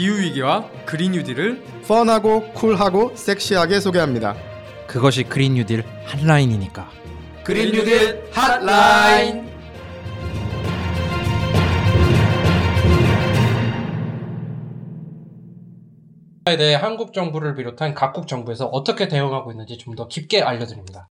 기후위기와 그린 뉴딜을 펀하고 쿨하고 섹시하게 소개합니다. 그것이 그린 뉴딜 핫라인이니까. 그린 뉴딜 핫라인 에 대해 한국 정부를 비롯한 각국 정부에서 어떻게 대응하고 있는지 좀 더 깊게 알려드립니다.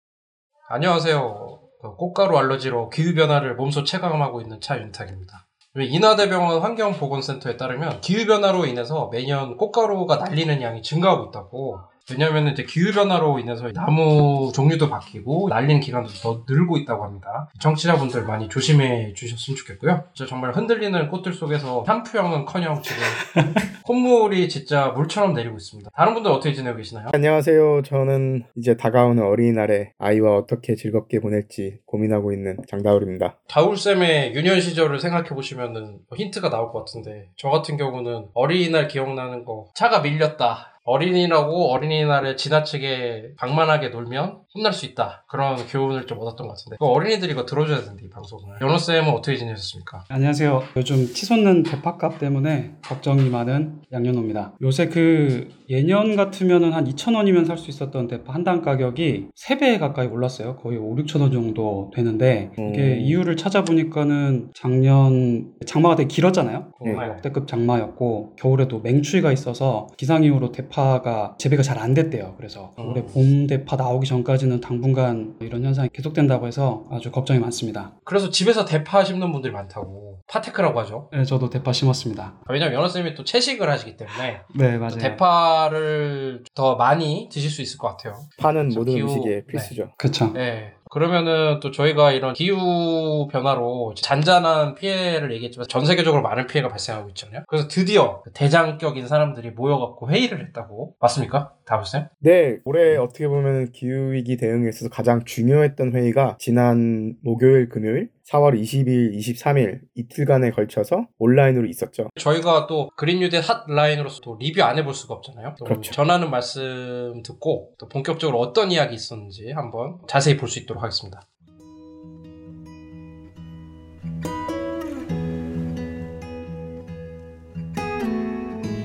안녕하세요. 그 꽃가루 알러지로 기후변화를 몸소 체감하고 있는 차윤탁입니다. 인하대병원 환경보건센터에 따르면 기후변화로 인해서 매년 꽃가루가 날리는 양이 증가하고 있다고 왜냐하면 이제 기후 변화로 인해서 나무 종류도 바뀌고 날리는 기간도 더 늘고 있다고 합니다. 청취자분들 많이 조심해 주셨으면 좋겠고요. 저 정말 흔들리는 꽃들 속에서 샴푸형은커녕 지금 콧물이 진짜 물처럼 내리고 있습니다. 다른 분들 어떻게 지내고 계시나요? 안녕하세요. 저는 이제 다가오는 어린이날에 아이와 어떻게 즐겁게 보낼지 고민하고 있는 장다울입니다. 다울쌤의 유년 시절을 생각해 보시면은 힌트가 나올 것 같은데 저 같은 경우는 어린이날 기억나는 거 차가 밀렸다. 어린이라고 어린이날에 지나치게 방만하게 놀면 혼날 수 있다. 그런 교훈을 좀 얻었던 것 같은데. 어린이들이 이거 들어줘야 되는데, 이 방송을. 연호쌤은 어떻게 지내셨습니까? 안녕하세요. 요즘 치솟는 대파값 때문에 걱정이 많은 양현호입니다. 요새 그 예년 같으면은 한 2,000원이면 살 수 있었던 대파 한 단 가격이 3배 가까이 올랐어요. 거의 5, 6,000원 정도 되는데 이게 음. 이유를 찾아보니까는 작년 장마가 되게 길었잖아요. 네. 역대급 장마였고 겨울에도 맹추위가 있어서 기상 이후로 대파가 재배가 잘 안 됐대요. 그래서 음. 올해 봄 대파 나오기 전까지 전까지는 당분간 이런 현상이 계속된다고 해서 아주 걱정이 많습니다. 그래서 집에서 대파 심는 분들이 많다고 파테크라고 하죠. 네, 저도 대파 심었습니다. 왜냐면 연어 쌤이 또 채식을 하시기 때문에 네, 맞아요. 대파를 더 많이 드실 수 있을 것 같아요. 파는 모든 기후... 음식에 필수죠. 네. 그렇죠. 네. 그러면은 또 저희가 이런 기후 변화로 잔잔한 피해를 얘기했지만 전 세계적으로 많은 피해가 발생하고 있잖아요. 그래서 드디어 대장격인 사람들이 모여갖고 회의를 했다고 맞습니까? 다보쌤? 네, 올해 어떻게 보면 기후 위기 대응에 있어서 가장 중요했던 회의가 지난 목요일, 금요일 4월 20일, 23일 이틀간에 걸쳐서 온라인으로 있었죠. 저희가 또 그린뉴딜 핫라인으로서 또 리뷰 안 해볼 수가 없잖아요. 그렇죠. 전하는 말씀 듣고 또 본격적으로 어떤 이야기 있었는지 한번 자세히 볼 수 있도록 하겠습니다.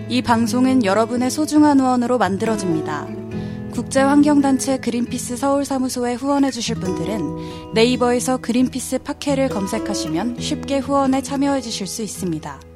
이 방송은 여러분의 소중한 후원으로 만들어집니다. 국제환경단체 그린피스 서울사무소에 후원해 주실 분들은 네이버에서 그린피스 팟캐를 검색하시면 쉽게 후원에 참여해 주실 수 있습니다.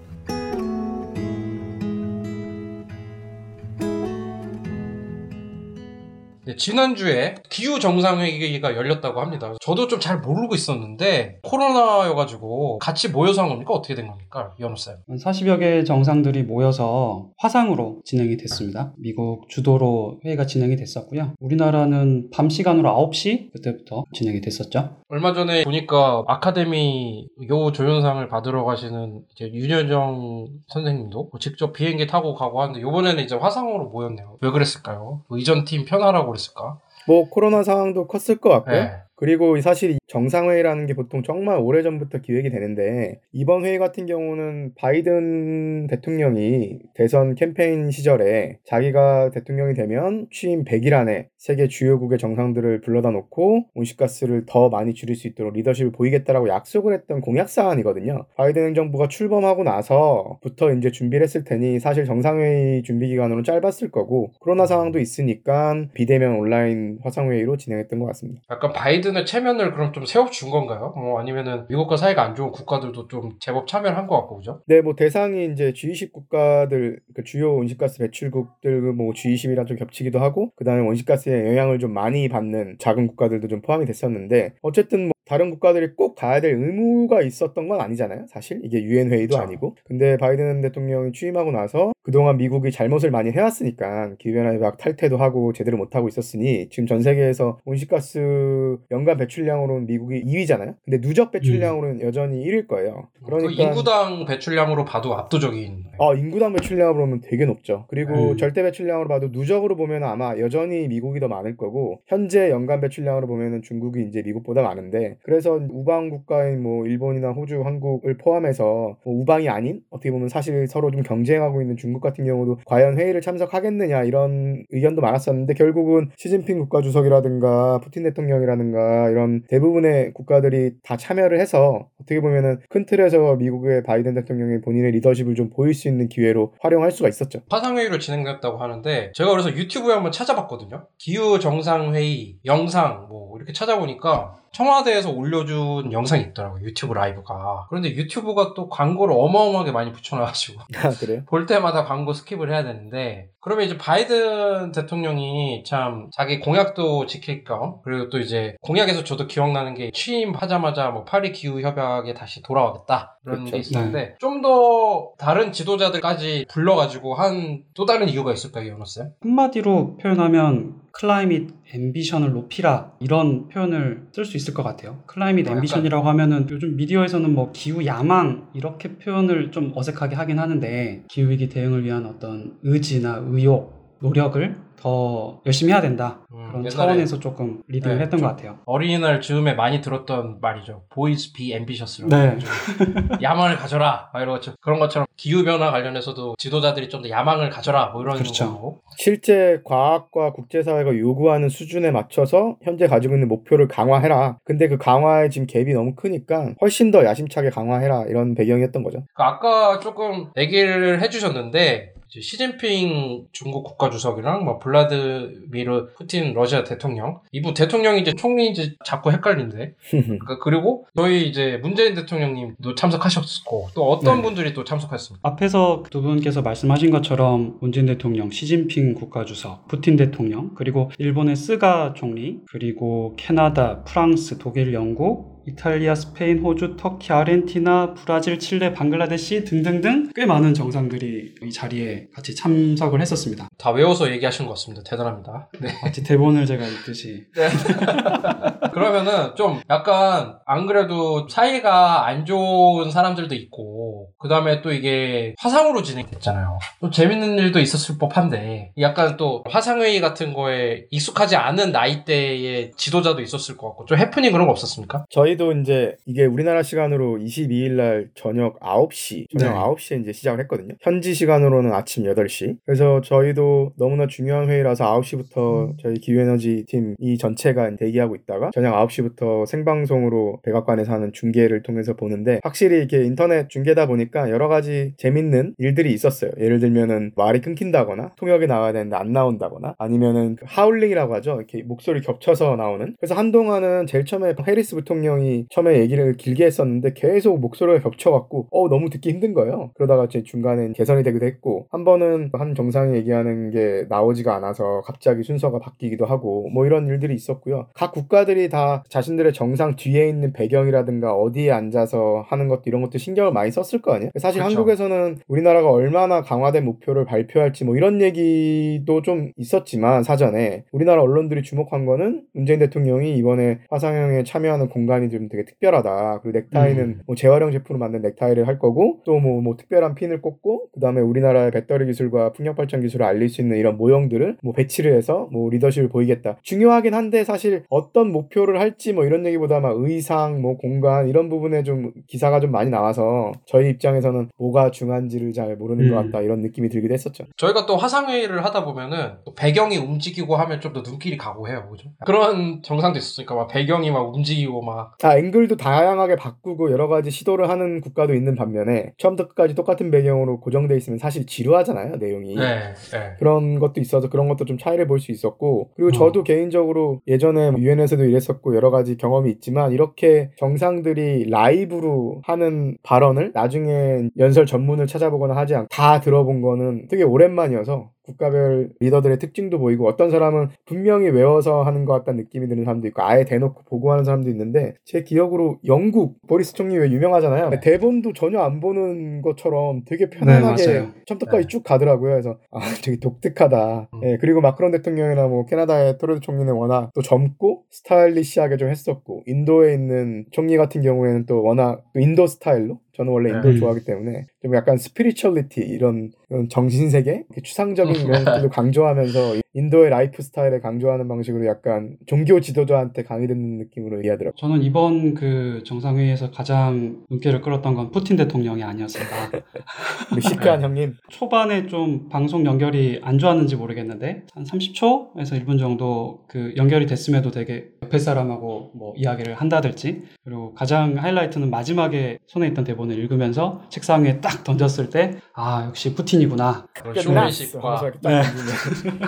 네, 지난주에 기후 정상회의가 열렸다고 합니다. 저도 좀 잘 모르고 있었는데 코로나여가지고 같이 모여서 한 겁니까? 어떻게 된 겁니까? 이현우쌤. 40여 개 정상들이 모여서 화상으로 진행이 됐습니다. 미국 주도로 회의가 진행이 됐었고요. 우리나라는 밤 시간으로 9시 그때부터 진행이 됐었죠. 얼마 전에 보니까 아카데미 요 조연상을 받으러 가시는 이제 윤여정 선생님도 직접 비행기 타고 가고 하는데 이번에는 이제 화상으로 모였네요. 왜 그랬을까요? 뭐 이전 팀 편하라고 그랬을까? 뭐 코로나 상황도 컸을 것 같고요. 네. 그리고 사실 정상회의라는 게 보통 정말 오래전부터 기획이 되는데 이번 회의 같은 경우는 바이든 대통령이 대선 캠페인 시절에 자기가 대통령이 되면 취임 100일 안에 세계 주요국의 정상들을 불러다 놓고 온실가스를 더 많이 줄일 수 있도록 리더십을 보이겠다라고 약속을 했던 공약 사안이거든요. 바이든 정부가 출범하고 나서부터 이제 준비를 했을 테니 사실 정상회의 준비 기간으로는 짧았을 거고 코로나 상황도 있으니까 비대면 온라인 화상회의로 진행했던 것 같습니다. 약간 바이든 바이든의 체면을 그럼 좀 세워준 건가요? 뭐 아니면은 미국과 사이가 안 좋은 국가들도 좀 제법 참여를 한 것 같고 그죠? 네, 뭐 대상이 이제 G20 국가들 그 주요 온실가스 배출국들 뭐 G20이랑 좀 겹치기도 하고 그다음에 온실가스의 영향을 좀 많이 받는 작은 국가들도 좀 포함이 됐었는데 어쨌든 뭐 다른 국가들이 꼭 가야 될 의무가 있었던 건 아니잖아요. 사실 이게 유엔 회의도 그렇죠. 아니고. 근데 바이든 대통령이 취임하고 나서 그동안 미국이 잘못을 많이 해왔으니까 기후변화 막 탈퇴도 하고 제대로 못 하고 있었으니 지금 전 세계에서 온실가스 연간 배출량으로는 미국이 2위잖아요. 근데 누적 배출량으로는 음. 여전히 1위일 거예요. 그러니까 그 인구당 배출량으로 봐도 압도적인. 아 인구당 배출량으로 보면 되게 높죠. 그리고 음. 절대 배출량으로 봐도 누적으로 보면 아마 여전히 미국이 더 많을 거고 현재 연간 배출량으로 보면은 중국이 이제 미국보다 많은데 그래서 우방 국가인 뭐 일본이나 호주, 한국을 포함해서 뭐 우방이 아닌 어떻게 보면 사실 서로 좀 경쟁하고 있는 중국 같은 경우도 과연 회의를 참석하겠느냐 이런 의견도 많았었는데 결국은 시진핑 국가 주석이라든가 푸틴 대통령이라든가 이런 대부분의 국가들이 다 참여를 해서 어떻게 보면은 큰 틀에서 미국의 바이든 대통령이 본인의 리더십을 좀 보일 수 있는 기회로 활용할 수가 있었죠. 화상회의로 진행됐다고 하는데 제가 그래서 유튜브에 한번 찾아봤거든요. 기후 정상회의 영상 뭐 이렇게 찾아보니까 청와대에서 올려준 영상이 있더라고요. 유튜브 라이브가. 그런데 유튜브가 또 광고를 어마어마하게 많이 붙여놔가지고 아 그래요? 볼 때마다 광고 skip을 해야 되는데 그러면 이제 바이든 대통령이 참 자기 공약도 지킬 겸 그리고 또 이제 공약에서 저도 기억나는 게 취임하자마자 뭐 파리 기후 협약에 다시 돌아오겠다 그런 그쵸. 게 있었는데 좀더 다른 지도자들까지 불러가지고 한 또 다른 이유가 있을까요, 연호 쌤? 한마디로 표현하면 climate ambition을 높이라 이런 표현을 쓸 수 있을 것 같아요. climate 어, ambition이라고 하면은 요즘 미디어에서는 뭐 기후 야망 이렇게 표현을 좀 어색하게 하긴 하는데 기후 위기 대응을 위한 어떤 의지나 의욕, 노력을 더 열심히 해야 된다. 음, 그런 차원에서 조금 leading을 네, 했던 좀- 것 같아요. 어린이날 즈음에 많이 들었던 말이죠. Boys be ambitious라고. 네. 좀 야망을 가져라. 막 이런 것처럼 그런 것처럼 기후 변화 관련해서도 지도자들이 좀 더 야망을 가져라. 뭐 이런 그렇죠. 거고. 실제 과학과 국제사회가 요구하는 수준에 맞춰서 현재 가지고 있는 목표를 강화해라. 근데 그 강화에 지금 갭이 너무 크니까 훨씬 더 야심차게 강화해라. 이런 배경이었던 거죠. 그 아까 조금 얘기를 해주셨는데 시진핑 중국 국가주석이랑 뭐 블라드미르 푸틴 러시아 대통령 이분 대통령이 이제 총리인지 자꾸 헷갈린데 그러니까 그리고 저희 이제 문재인 대통령님도 참석하셨고 또 어떤 네. 분들이 또 참석했습니까? 앞에서 두 분께서 말씀하신 것처럼 문재인 대통령, 시진핑 국가주석, 푸틴 대통령, 그리고 일본의 스가 총리, 그리고 캐나다, 프랑스, 독일, 영국, 이탈리아, 스페인, 호주, 터키, 아르헨티나, 브라질, 칠레, 방글라데시 등등등 꽤 많은 정상들이 이 자리에 같이 참석을 했었습니다. 다 외워서 얘기하신 것 같습니다. 대단합니다. 네. 마치 대본을 제가 읽듯이 그러면은 좀 약간 안 그래도 사이가 안 좋은 사람들도 있고 그 다음에 또 이게 화상으로 진행됐잖아요. 또 재밌는 일도 있었을 법한데 약간 또 화상회의 같은 거에 익숙하지 않은 나이대의 지도자도 있었을 것 같고 좀 해프닝 그런 거 없었습니까? 저희도 이제 이게 우리나라 시간으로 22일 날 저녁 9시, 저녁 네. 9시에 이제 시작을 했거든요. 현지 시간으로는 아침 8시. 그래서 저희도 너무나 중요한 회의라서 9시부터 저희 기후에너지 팀 이 전체가 대기하고 있다가 저녁 9시부터 생방송으로 백악관에서 하는 중계를 통해서 보는데 확실히 이렇게 인터넷 중계다 보니까 여러 가지 재밌는 일들이 있었어요. 예를 들면은 말이 끊긴다거나 통역이 나와야 되는데 안 나온다거나 아니면은 그 하울링이라고 하죠. 이렇게 목소리 겹쳐서 나오는. 그래서 한동안은 제일 처음에 해리스 부통령이 처음에 얘기를 길게 했었는데 계속 목소리가 겹쳐갖고 어 너무 듣기 힘든 거예요. 그러다가 이제 중간에 개선이 되기도 했고 한 번은 한 정상이 얘기하는 게 나오지가 않아서 갑자기 순서가 바뀌기도 하고 뭐 이런 일들이 있었고요. 각 국가들이 다 자신들의 정상 뒤에 있는 배경이라든가 어디에 앉아서 하는 것도 이런 것도 신경을 많이 썼을 거 아니에요. 사실 그렇죠. 한국에서는 우리나라가 얼마나 강화된 목표를 발표할지 뭐 이런 얘기도 좀 있었지만 사전에 우리나라 언론들이 주목한 거는 문재인 대통령이 이번에 화상형에 참여하는 공간이 좀 되게 특별하다. 그리고 넥타이는 음. 뭐 재활용 제품으로 만든 넥타이를 할 거고 또뭐 뭐 특별한 핀을 꽂고 그다음에 우리나라의 배터리 기술과 풍력 발전 기술을 알릴 수 있는 이런 모형들을 뭐 배치를 해서 뭐 리더십을 보이겠다. 중요하긴 한데 사실 어떤 목표를 할지 뭐 이런 얘기보다 막 의상 뭐 공간 이런 부분에 좀 기사가 좀 많이 나와서 저희 입장에서는 뭐가 중요한지를 잘 모르는 것 음. 같다 이런 느낌이 들기도 했었죠. 저희가 또 화상 회의를 하다 보면은 또 배경이 움직이고 하면 좀 더 눈길이 가고 해요. 그죠? 그런 정상도 있었으니까 막 배경이 막 움직이고 막 아, 앵글도 다양하게 바꾸고 여러 가지 시도를 하는 국가도 있는 반면에 처음부터 끝까지 똑같은 배경으로 고정돼 있으면 사실 지루하잖아요, 내용이. 네, 네. 그런 것도 있어서 그런 것도 좀 차이를 볼 수 있었고 그리고 어. 저도 개인적으로 예전에 유엔에서도 일했었 고 여러 가지 경험이 있지만 이렇게 정상들이 라이브로 하는 발언을 나중에 연설 전문을 찾아보거나 하지 않고 다 들어본 거는 되게 오랜만이어서 국가별 리더들의 특징도 보이고 어떤 사람은 분명히 외워서 하는 것 같다는 느낌이 드는 사람도 있고 아예 대놓고 보고하는 사람도 있는데 제 기억으로 영국 보리스 총리 왜 유명하잖아요 네. 대본도 전혀 안 보는 것처럼 되게 편안하게 네. 처음부터까지 네. 쭉 가더라고요 그래서 아 되게 독특하다 음. 예, 그리고 마크롱 대통령이나 뭐 캐나다의 트뤼도 총리는 워낙 또 젊고 스타일리시하게 좀 했었고 인도에 있는 총리 같은 경우에는 또 워낙 또 인도 스타일로 저는 원래 인도를 네. 좋아하기 때문에 좀 약간 spirituality 이런, 이런 정신 세계 이렇게 추상적인 그런 것들도 강조하면서 인도의 라이프 스타일을 강조하는 방식으로 약간 종교 지도자한테 강의듣는 느낌으로 이해하더라고요. 저는 이번 그 정상회의에서 가장 눈길을 끌었던 건 푸틴 대통령이 아니었을까. 우리 시크한 형님 초반에 좀 방송 연결이 안 좋았는지 모르겠는데 한 30초에서 1분 정도 그 연결이 됐음에도 되게 옆에 사람하고 뭐 이야기를 한다든지 그리고 가장 하이라이트는 마지막에 손에 있던 대본 을 읽으면서 책상 위에 딱 던졌을 때 아 역시 푸틴이구나. 쇼맨십과 네.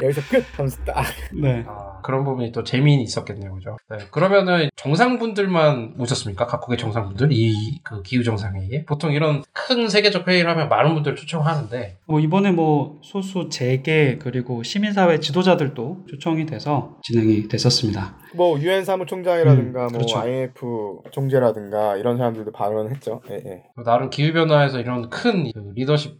여기서 끝 하면서 딱 네. 아, 그런 부분이 또 재미는 있었겠네요, 그죠? 네, 그러면은 정상분들만 오셨습니까? 각국의 정상분들 이 그 기후 정상회의에 보통 이런 큰 세계적 회의를 하면 많은 분들 초청하는데 뭐 이번에 뭐 소수 재계 그리고 시민사회 지도자들도 초청이 돼서 진행이 됐었습니다. 뭐 유엔 사무총장이라든가 음, 그렇죠. 뭐 IMF 총재라든가 이런 사람들도 발언했죠. 예, 예. 나름 기후 변화에서 이런 큰 그 리더십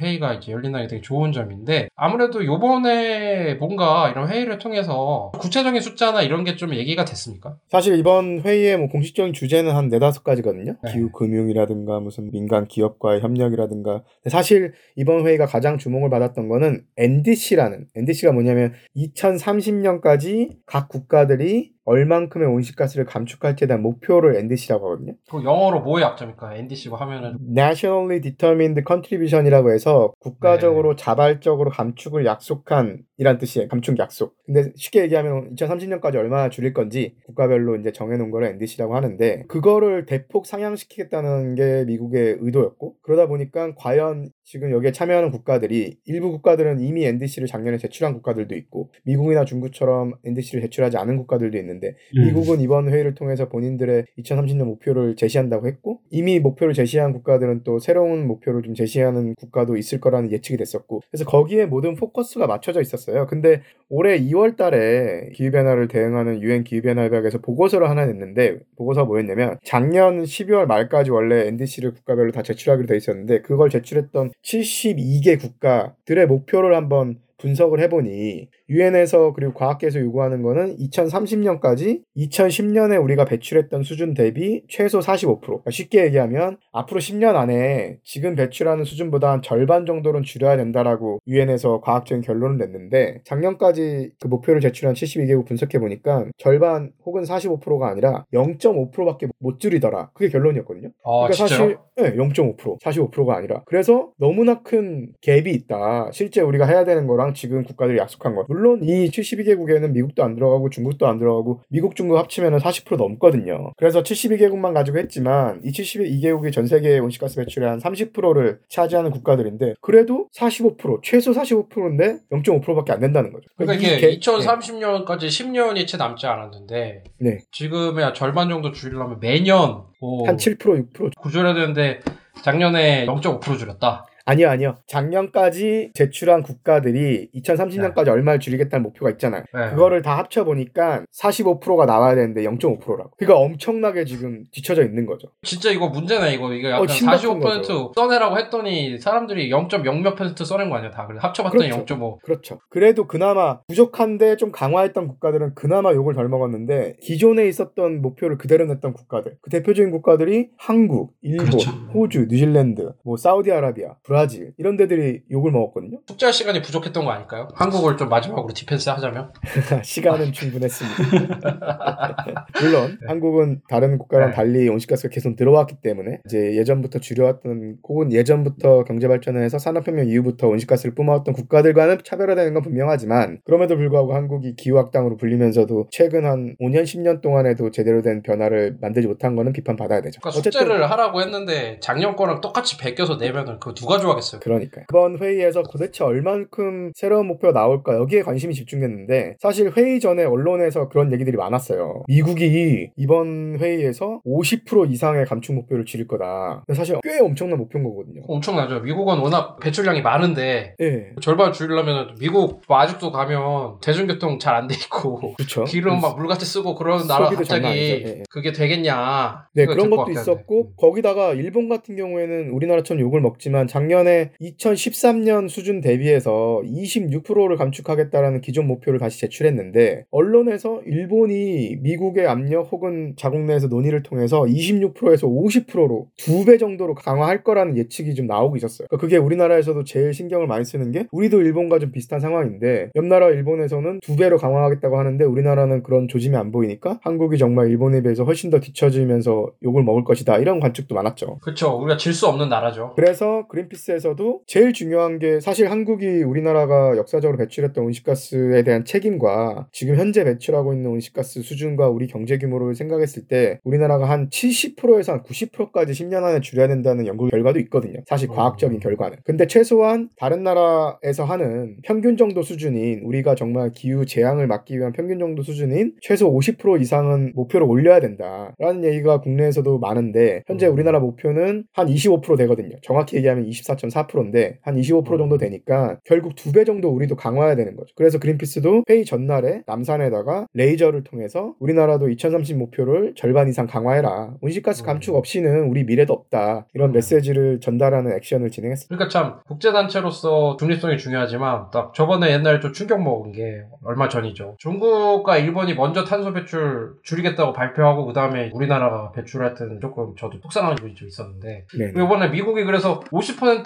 회의가 이제 열린다는 게 되게 좋은 점인데 아무래도 요번에 뭔가 이런 회의를 통해서 구체적인 숫자나 이런 게 좀 얘기가 됐습니까? 사실 이번 회의의 뭐 공식적인 주제는 한 네다섯 가지거든요. 네. 기후 금융이라든가 무슨 민간 기업과의 협력이라든가. 사실 이번 회의가 가장 주목을 받았던 거는 NDC라는 NDC가 뭐냐면 2030년까지 각 국가들이 얼만큼의 온실가스를 감축할지에 대한 목표를 NDC라고 하거든요. 그 영어로 뭐의 약자입니까? NDC고 하면은 Nationally Determined Contribution이라고 해서 국가적으로 네. 자발적으로 감축을 약속한 이란 뜻이에요. 감축 약속. 근데 쉽게 얘기하면 2030년까지 얼마나 줄일 건지 국가별로 이제 정해놓은 거를 NDC라고 하는데 그거를 대폭 상향시키겠다는 게 미국의 의도였고 그러다 보니까 과연 지금 여기에 참여하는 국가들이 일부 국가들은 이미 NDC를 작년에 제출한 국가들도 있고 미국이나 중국처럼 NDC를 제출하지 않은 국가들도 있는데 음. 미국은 이번 회의를 통해서 본인들의 2030년 목표를 제시한다고 했고 이미 목표를 제시한 국가들은 또 새로운 목표를 좀 제시하는 국가도 있을 거라는 예측이 됐었고 그래서 거기에 모든 포커스가 맞춰져 있었어요. 근데 올해 2월 달에 기후변화를 대응하는 유엔 기후변화 협약에서 보고서를 하나 냈는데 보고서가 뭐였냐면 작년 12월 말까지 원래 NDC를 국가별로 다 제출하기로 돼 있었는데 그걸 제출했던 72개 국가들의 목표를 한번 분석을 해보니 유엔에서 그리고 과학계에서 요구하는 거는 2030년까지 2010년에 우리가 배출했던 수준 대비 최소 45%. 그러니까 쉽게 얘기하면 앞으로 10년 안에 지금 배출하는 수준보다 한 절반 정도는 줄여야 된다라고 유엔에서 과학적인 결론을 냈는데 작년까지 그 목표를 제출한 72개국 분석해 보니까 절반 혹은 45%가 아니라 0.5%밖에 못 줄이더라. 그게 결론이었거든요. 아 그러니까 진짜요? 사실 네, 0.5% 45%가 아니라 그래서 너무나 큰 갭이 있다 실제 우리가 해야 되는 거랑 지금 국가들이 약속한 거 물론 이 72개국에는 미국도 안 들어가고 중국도 안 들어가고 미국 중국 합치면 40% 넘거든요 그래서 72개국만 가지고 했지만 이 72개국이 전 세계 온실가스 배출의 한 30%를 차지하는 국가들인데 그래도 45% 최소 45%인데 0.5%밖에 안 된다는 거죠 그러니까 이 이게 갭- 2030년까지 10년이 채 남지 않았는데 네. 지금의 절반 정도 줄이려면 매년 뭐한7% 6% 구조해야 되는데 작년에 0.5% 줄였다. 아니요, 아니요. 작년까지 제출한 국가들이 2030년까지 얼마를 줄이겠다는 목표가 있잖아요. 네. 그거를 다 합쳐보니까 45%가 나와야 되는데 0.5%라고. 그러니까 엄청나게 지금 뒤쳐져 있는 거죠. 진짜 이거 문제네 이거 이거 약간 어, 심각한 45% 거죠. 써내라고 했더니 사람들이 0.0몇 퍼센트 써낸 거 아니야 다 그래 합쳐봤더니 그렇죠. 0.5 그렇죠. 그래도 그나마 부족한데 좀 강화했던 국가들은 그나마 욕을 덜 먹었는데 기존에 있었던 목표를 그대로 냈던 국가들. 그 대표적인 국가들이 한국, 일본, 그렇죠. 호주, 뉴질랜드, 뭐 사우디아라비아, 브라질 이런 데들이 욕을 먹었거든요. 숙제할 시간이 부족했던 거 아닐까요? 한국을 좀 마지막으로 defense 하자면 시간은 충분했습니다. 물론 한국은 다른 국가랑 네. 달리 온실가스가 계속 들어왔기 때문에 이제 예전부터 줄여왔던 혹은 예전부터 경제 발전을 해서 산업혁명 이후부터 온실가스를 뿜어왔던 국가들과는 차별화되는 건 분명하지만 그럼에도 불구하고 한국이 기후악당으로 불리면서도 최근 한 5년 10년 동안에도 제대로 된 변화를 만들지 못한 거는 비판받아야 되죠. 그러니까 숙제를 하라고 했는데 작년 거랑 똑같이 베껴서 내면은 그거 누가 좋아하겠어요? 그러니까 이번 회의에서 도대체 얼만큼 새로운 목표가 나올까 여기에 관심이 집중됐는데 사실 회의 전에 언론에서 그런 얘기들이 많았어요. 미국이 이번 회의에서 50% 이상의 감축 목표를 지를 거다. 사실 꽤 엄청난 목표인 거거든요. 엄청나죠. 미국은 워낙 배출량이 많은데 예, 절반 줄이려면 미국 뭐 아직도 가면 대중교통 잘 안 돼 있고 그렇죠. 기름 막 물같이 쓰고 그러는 나라 갑자기. 예. 그게 되겠냐? 네, 그런 것도. 있었고 거기다가 일본 같은 경우에는 우리나라처럼 욕을 먹지만 작년 작년에 2013년 수준 대비해서 26%를 감축하겠다라는 기존 목표를 다시 제출했는데 언론에서 일본이 미국의 압력 혹은 자국 내에서 논의를 통해서 26%에서 50%로 두 배 정도로 강화할 거라는 예측이 좀 나오고 있었어요. 그러니까 그게 우리나라에서도 제일 신경을 많이 쓰는 게 우리도 일본과 좀 비슷한 상황인데 옆 나라 일본에서는 두 배로 강화하겠다고 하는데 우리나라는 그런 조짐이 안 보이니까 한국이 정말 일본에 비해서 훨씬 더 뒤처지면서 욕을 먹을 것이다 이런 관측도 많았죠. 그렇죠. 우리가 질 수 없는 나라죠. 그래서 그린피스 에서도 제일 중요한 게 사실 한국이 우리나라가 역사적으로 배출했던 온실가스에 대한 책임과 지금 현재 배출하고 있는 온실가스 수준과 우리 경제 규모를 생각했을 때 우리나라가 한 70%에서 한 90%까지 10년 안에 줄여야 된다는 연구 결과도 있거든요. 사실 어. 과학적인 결과는. 근데 최소한 다른 나라에서 하는 평균 정도 수준인 우리가 정말 기후 재앙을 막기 위한 평균 정도 수준인 최소 50% 이상은 목표를 올려야 된다라는 얘기가 국내에서도 많은데 현재 음. 우리나라 목표는 한 25% 되거든요. 정확히 얘기하면 24.4%인데 한 25% 정도 되니까 결국 두 배 정도 우리도 강화해야 되는 거죠. 그래서 그린피스도 회의 전날에 남산에다가 레이저를 통해서 우리나라도 2030 목표를 절반 이상 강화해라. 온실가스 음. 감축 없이는 우리 미래도 없다. 이런 음. 메시지를 전달하는 액션을 진행했습니다. 그러니까 참 국제단체로서 중립성이 중요하지만 딱 저번에 옛날에 좀 충격 먹은 게 얼마 전이죠. 중국과 일본이 먼저 탄소 배출 줄이겠다고 발표하고 그 다음에 우리나라가 배출할 때는 조금 저도 속상한 부분이 좀 있었는데 네. 이번에 미국이 그래서 50%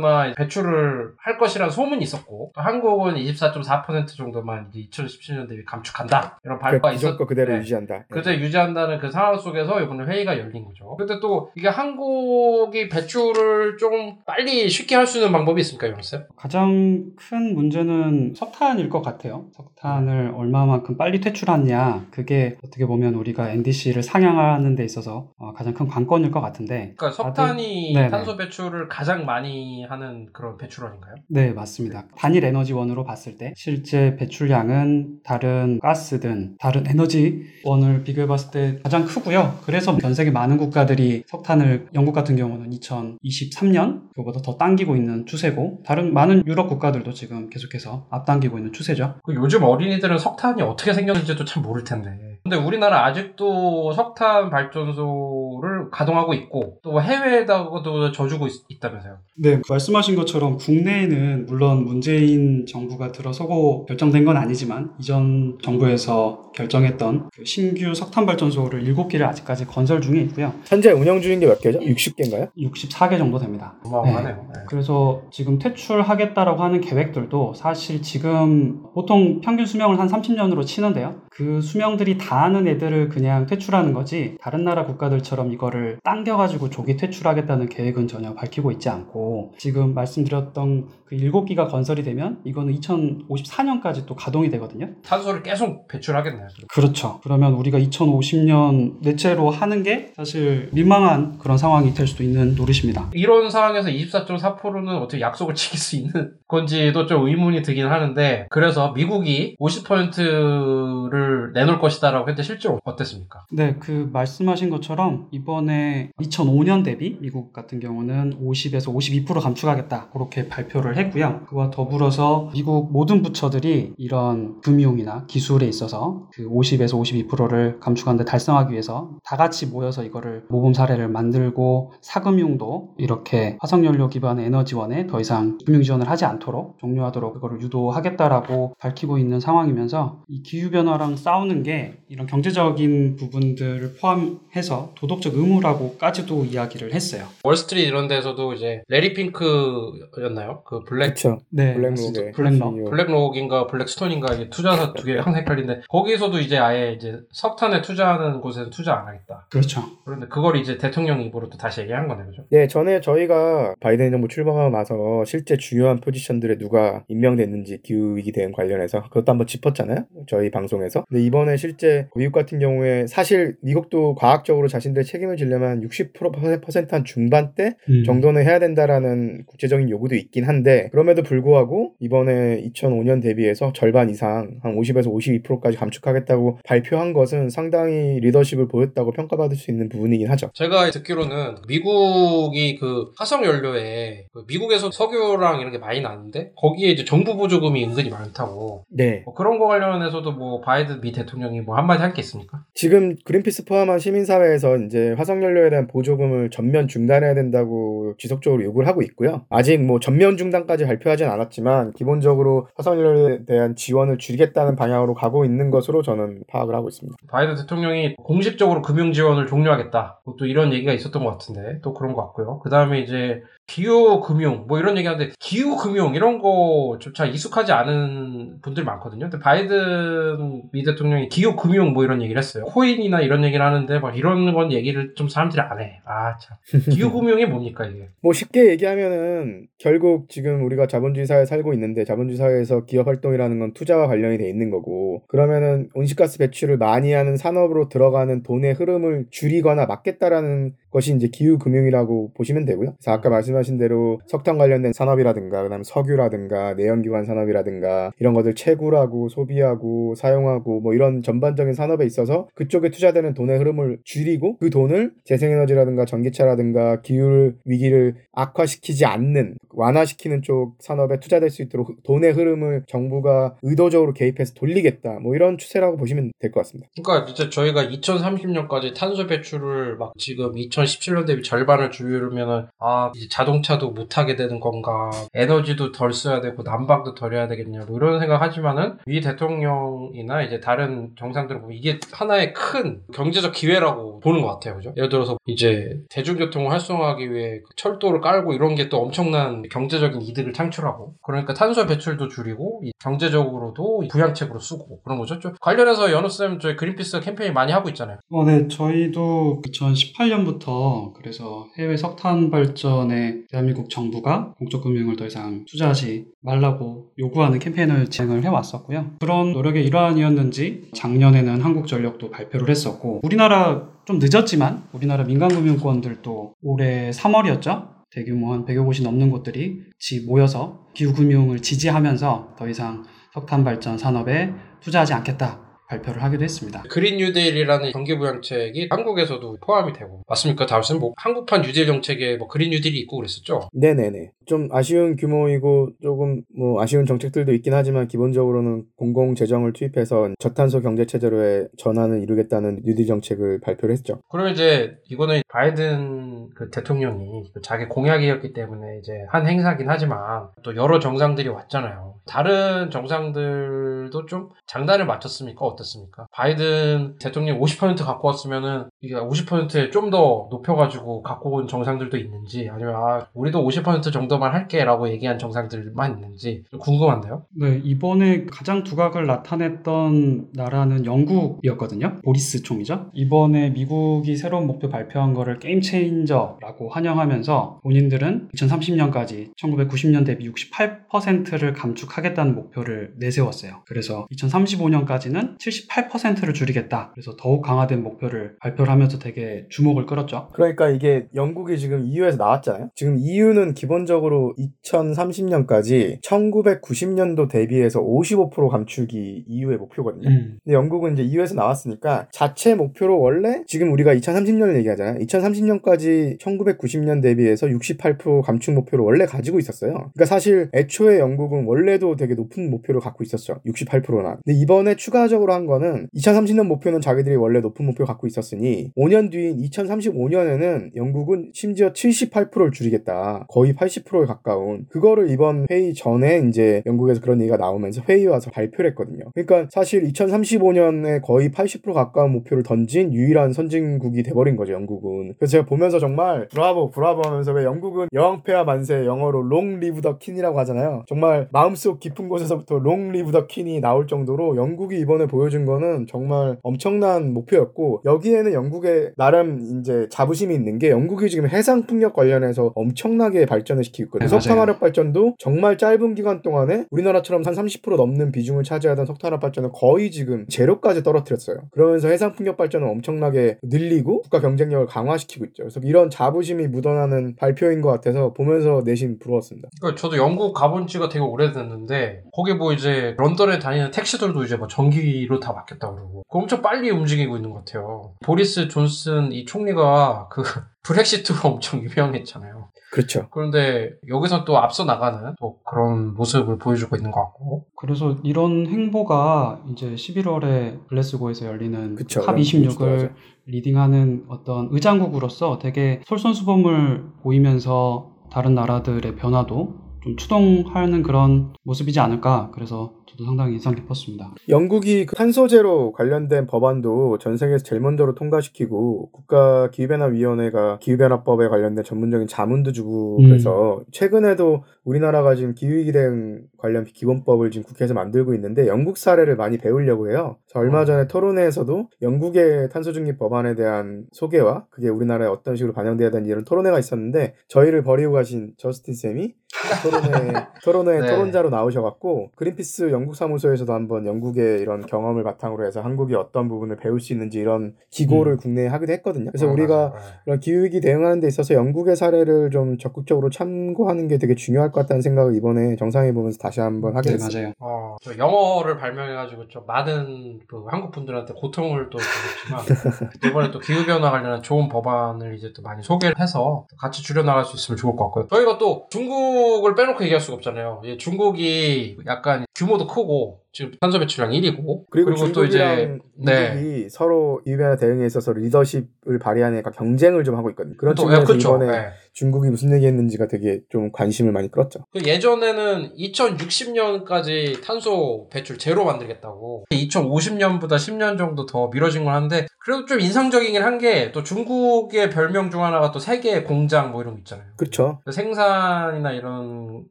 나 배출을 할 것이라는 소문이 있었고 또 한국은 24.4% 정도만 이제 2017년 대비 감축한다 이런 발표가 그 기존 있었 거 그대로 네. 유지한다. 네. 그때 유지한다는 그 상황 속에서 이번에 회의가 열린 거죠. 근데 또 이게 한국이 배출을 좀 빨리 쉽게 할 수 있는 방법이 있습니까, 영쌤? 가장 큰 문제는 석탄일 것 같아요. 석탄을 얼마만큼 빨리 퇴출하느냐. 그게 어떻게 보면 우리가 NDC를 상향하는 데 있어서 어, 가장 큰 관건일 것 같은데. 그러니까 석탄이 네네. 탄소 배출을 가장 많이 하는 그런 배출원인가요? 네, 맞습니다. 단일 에너지원으로 봤을 때 실제 배출량은 다른 가스든 다른 에너지원을 비교해 봤을 때 가장 크고요. 그래서 전 세계 많은 국가들이 석탄을 영국 같은 경우는 2023년 그보다 더 당기고 있는 추세고 다른 많은 유럽 국가들도 지금 계속해서 앞당기고 있는 추세죠. 그 요즘 어린이들은 석탄이 어떻게 생겼는지도 참 모를 텐데. 근데 우리나라 아직도 석탄 발전소를 가동하고 있고 또 해외에다가도 져주고 있, 다면서요 네, 말씀하신 것처럼 국내에는 물론 문재인 정부가 들어서고 결정된 건 아니지만 이전 정부에서 결정했던 그 신규 석탄 발전소를 7개를 아직까지 건설 중에 있고요. 현재 운영 중인 게 몇 개죠? 60개인가요? 64개 정도 됩니다. 어마어마하네요. 네. 그래서 지금 퇴출하겠다라고 하는 계획들도 사실 지금 보통 평균 수명을 한 30년으로 치는데요. 그 수명들이 닿는 애들을 그냥 퇴출하는 거지 다른 나라 국가들처럼 이거를 당겨가지고 조기 퇴출하겠다는 계획은 전혀 밝히고 있지 않고 지금 말씀드렸던 그 7기가 건설이 되면 이거는 2054년까지 또 가동이 되거든요. 탄소를 계속 배출하겠네요. 그렇죠. 그러면 우리가 2050년 넷째로 하는 게 사실 민망한 그런 상황이 될 수도 있는 노릇입니다. 이런 상황에서 24.4%는 어떻게 약속을 지킬 수 있는 건지도 좀 의문이 들긴 하는데 그래서 미국이 50%를 내놓을 것이다라고 했는데 실제로 어땠습니까? 네, 그 말씀하신 것처럼 이번에 2005년 대비 미국 같은 경우는 50에서 52% 감축하겠다 그렇게 발표를 했고요. 그와 더불어서 미국 모든 부처들이 이런 금융이나 기술에 있어서 그 50에서 52%를 감축하는데 달성하기 위해서 다 같이 모여서 이거를 모범 사례를 만들고 사금융도 이렇게 화석연료 기반의 에너지원에 더 이상 금융 지원을 하지 않도록 종료하도록 그거를 유도하겠다라고 밝히고 있는 상황이면서 이 기후 변화랑 싸우는 게 이런 경제적인 부분들을 포함해서 도덕적 의무라고까지도 이야기를 했어요. 월스트리트 이런 데서도 이제 래리 핑크였나요? 그 블랙 그렇죠. 네, 블랙록의 블랙록. 블랙록인가 블랙스톤인가 이게 투자사 두 개 항상 헷갈리는데 거기서도 이제 아예 이제 석탄에 투자하는 곳에는 투자 안 하겠다. 그렇죠. 그런데 그걸 이제 대통령 입으로 또 다시 얘기한 거네, 그죠? 네, 전에 저희가 바이든 정부 출범하고 나서 실제 중요한 포지션들에 누가 임명됐는지 기후 위기 대응 관련해서 그것도 한번 짚었잖아요. 저희 방송에서. 근데 이번에 실제 미국 같은 경우에 사실 미국도 과학적으로 자신들의 책임을 지려면 60%한 중반대 음. 정도는 해야 된다라는 국제적인 요구도 있긴 한데 그럼에도 불구하고 이번에 2005년 대비해서 절반 이상 한 50에서 52%까지 감축하겠다고 발표한 것은 상당히 리더십을 보였다고 평가받을 수 있는 부분이긴 하죠. 제가 듣기로는 미국이 그 화석 연료에 그 미국에서 석유랑 이런 게 많이 나는데 거기에 이제 정부 보조금이 은근히 많다고 네. 뭐 그런 거 관련해서도 뭐 바이든 미 대통령이 뭐 한마디 할 게 있습니까? 지금 그린피스 포함한 시민사회에서 이제 화석연료에 대한 보조금을 전면 중단해야 된다고 지속적으로 요구를 하고 있고요. 아직 뭐 전면 중단까지 발표하진 않았지만 기본적으로 화석연료에 대한 지원을 줄이겠다는 방향으로 가고 있는 것으로 저는 파악을 하고 있습니다. 바이든 대통령이 공식적으로 금융 지원을 종료하겠다. 또 이런 얘기가 있었던 것 같은데 또 그런 것 같고요. 그 다음에 이제 기후 금융 뭐 이런 얘기하는데 기후 금융 이런 거조차 익숙하지 않은 분들 많거든요. 근데 바이든 미 대통령이 기후 금융 뭐 이런 얘기를 했어요. 코인이나 이런 얘기를 하는데 막 이런 건 얘기를 좀 사람들이 안 해. 아 참. 기후 금융이 뭡니까 이게? 뭐 쉽게 얘기하면은 결국 지금 우리가 자본주의 사회에 살고 있는데 자본주의 사회에서 기업 활동이라는 건 투자와 관련이 돼 있는 거고 그러면은 온실가스 배출을 많이 하는 산업으로 들어가는 돈의 흐름을 줄이거나 막겠다라는 것이 이제 기후 금융이라고 보시면 되고요. 그래서 아까 말씀하신 대로 석탄 관련된 산업이라든가 그다음에 석유라든가 내연기관 산업이라든가 이런 것들 채굴하고 소비하고 사용하고 뭐 이런 전반적인 산업에 있어서 그쪽에 투자되는 돈의 흐름을 줄이고 그 돈을 재생에너지라든가 전기차라든가 기후 위기를 악화시키지 않는 완화시키는 쪽 산업에 투자될 수 있도록 돈의 흐름을 정부가 의도적으로 개입해서 돌리겠다 뭐 이런 추세라고 보시면 될 것 같습니다. 그러니까 이제 저희가 2030년까지 탄소 배출을 막 지금 2017년 대비 절반을 줄이면은 아 이제 자동차도 못 하게 되는 건가. 에너지도 덜 써야 되고 난방도 덜 해야 되겠냐. 뭐 이런 생각하지만은 미 대통령이나 이제 다른 정상들은 보면 이게 하나의 큰 경제적 기회라고 보는 것 같아요, 그죠? 예를 들어서 이제 대중교통을 활성화하기 위해 철도를 깔고 이런 게 또 엄청난 경제적인 이득을 창출하고 그러니까 탄소 배출도 줄이고 경제적으로도 부양책으로 쓰고 그런 거죠. 좀 관련해서 연우쌤 저희 그린피스 캠페인 많이 하고 있잖아요. 어, 네, 저희도 2018년부터 그래서 해외 석탄 발전에 대한민국 정부가 공적 금융을 더 이상 투자하지 말라고 요구하는 캠페인을 진행을 해왔었고요. 그런 노력의 일환이었는지 작년에는 한국전력도 발표를 했었고 우리나라 좀 늦었지만 우리나라 민간금융권들도 올해 3월이었죠. 대규모 한 100여 곳이 넘는 곳들이 지 모여서 기후금융을 지지하면서 더 이상 석탄 발전 산업에 투자하지 않겠다. 발표를 하기도 했습니다. 그린 뉴딜이라는 경기부양책이 한국에서도 포함이 되고 맞습니까? 다음은 뭐 한국판 뉴딜 정책에 뭐 그린 뉴딜이 있고 그랬었죠. 네네네. 좀 아쉬운 규모이고 조금 뭐 아쉬운 정책들도 있긴 하지만 기본적으로는 공공 재정을 투입해서 저탄소 경제 체제로의 전환을 이루겠다는 뉴딜 정책을 발표를 했죠. 그럼 이제 이거는 바이든 그 대통령이 자기 공약이었기 때문에 이제 한 행사긴 하지만 또 여러 정상들이 왔잖아요. 다른 정상들도 좀 장단을 맞췄습니까? 어떻습니까? 바이든 대통령이 50% 갖고 왔으면은 이게 50%에 좀 더 높여가지고 갖고 온 정상들도 있는지 아니면 아 우리도 50% 정도만 할게라고 얘기한 정상들만 있는지 궁금한데요. 네 이번에 가장 두각을 나타냈던 나라는 영국이었거든요. 보리스 총이죠. 이번에 미국이 새로운 목표 발표한 거를 게임 체인저라고 환영하면서 본인들은 2030년까지 1990년 대비 68%를 감축하겠다는 목표를 내세웠어요. 그래서 2035년까지는 78%를 줄이겠다. 그래서 더욱 강화된 목표를 발표를 하면서 되게 주목을 끌었죠. 그러니까 이게 영국이 지금 EU에서 나왔잖아요. 지금 EU는 기본적으로 2030년까지 1990년도 대비해서 55% 감축이 EU의 목표거든요. 음. 근데 영국은 이제 EU에서 나왔으니까 자체 목표로 원래 지금 우리가 2030년을 얘기하잖아요. 2030년까지 1990년 대비해서 68% 감축 목표를 원래 가지고 있었어요. 그러니까 사실 애초에 영국은 원래도 되게 높은 목표를 갖고 있었죠. 68%나. 근데 이번에 추가적으로 한 거는 2030년 목표는 자기들이 원래 높은 목표 갖고 있었으니 5년 뒤인 2035년에는 영국은 심지어 78%를 줄이겠다. 거의 80%에 가까운 그거를 이번 회의 전에 이제 영국에서 그런 얘기가 나오면서 회의 와서 발표를 했거든요. 그러니까 사실 2035년에 거의 80% 가까운 목표를 던진 유일한 선진국이 돼버린 거죠. 영국은. 그래서 제가 보면서 정말 브라보 브라보 하면서 왜 영국은 여왕 폐하 만세 영어로 Long live the Queen이라고 하잖아요. 정말 마음속 깊은 곳에서부터 Long live the Queen이 나올 정도로 영국이 이번에 보여 준 거는 정말 엄청난 목표였고 여기에는 영국의 나름 이제 자부심이 있는 게 영국이 지금 해상 풍력 관련해서 엄청나게 발전을 시키고 있거든요. 네. 석탄화력 발전도 정말 짧은 기간 동안에 우리나라처럼 한 30% 넘는 비중을 차지하던 석탄화력 발전을 거의 지금 제로까지 떨어뜨렸어요. 그러면서 해상 풍력 발전을 엄청나게 늘리고 국가 경쟁력을 강화시키고 있죠. 그래서 이런 자부심이 묻어나는 발표인 것 같아서 보면서 내심 부러웠습니다. 그러니까 저도 영국 가본 지가 되게 오래됐는데 거기 뭐 이제 런던에 다니는 택시들도 이제 뭐 전기로 다 바뀌었다 그러고 그 엄청 빨리 움직이고 있는 것 같아요. 보리스 존슨 이 총리가 그 브렉시트로 엄청 유명했잖아요. 그렇죠. 그런데 여기서 또 앞서 나가는 또 그런 모습을 보여주고 있는 것 같고. 그래서 이런 행보가 이제 11월에 글래스고에서 열리는 그쵸, COP 그런 것도 26을 하죠. leading하는 어떤 의장국으로서 되게 솔선수범을 보이면서 다른 나라들의 변화도 좀 추동하는 그런 모습이지 않을까. 그래서 저도 상당히 인상 깊었습니다. 영국이 그 탄소제로 관련된 법안도 전 세계에서 제일 먼저로 통과시키고 국가 기후변화위원회가 기후변화법에 관련된 전문적인 자문도 주고 음. 그래서 최근에도 우리나라가 지금 기후위기 대응 관련 기본법을 지금 국회에서 만들고 있는데 영국 사례를 많이 배우려고 해요. 저 얼마 어. 전에 토론회에서도 영국의 탄소중립 법안에 대한 소개와 그게 우리나라에 어떤 식으로 반영돼야 되는 이런 토론회가 있었는데 저희를 버리고 가신 저스틴 쌤이 토론회 토론회 네. 토론자로 나오셔갖고 그린피스 영국 사무소에서도 한번 영국의 이런 경험을 바탕으로 해서 한국이 어떤 부분을 배울 수 있는지 이런 기고를 국내에 하기도 했거든요. 그래서 아, 우리가 맞아요. 네. 이런 기후위기 대응하는 데 있어서 영국의 사례를 좀 적극적으로 참고하는 게 되게 중요할 것 같다는 생각을 이번에 정상회 보면서 다시 한번 하게 네, 됐어요. 맞아요. 어, 저 영어를 발명해가지고 좀 많은 그 한국 분들한테 고통을 또 주겠지만 이번에 또 기후 변화 관련한 좋은 법안을 이제 또 많이 소개를 해서 같이 줄여나갈 수 있으면 좋을 것 같고요. 저희가 또 중국 을 빼놓고 얘기할 수가 없잖아요. 예, 중국이 약간 규모도 크고 지금 탄소 배출량 1위고 그리고, 또 이제 네. 서로 기후변화 대응에 있어서 리더십을 발휘하니까 경쟁을 좀 하고 있거든요. 그런 또, 예, 측면에서 그쵸. 이번에 네. 중국이 무슨 얘기했는지가 되게 좀 관심을 많이 끌었죠. 그 예전에는 2060년까지 탄소 배출 제로 만들겠다고 2050년보다 10년 정도 더 미뤄진 건 한데 그래도 좀 인상적이긴 한 게 또 중국의 별명 중 하나가 또 세계 공장 뭐 이런 거 있잖아요. 그렇죠. 그 생산이나 이런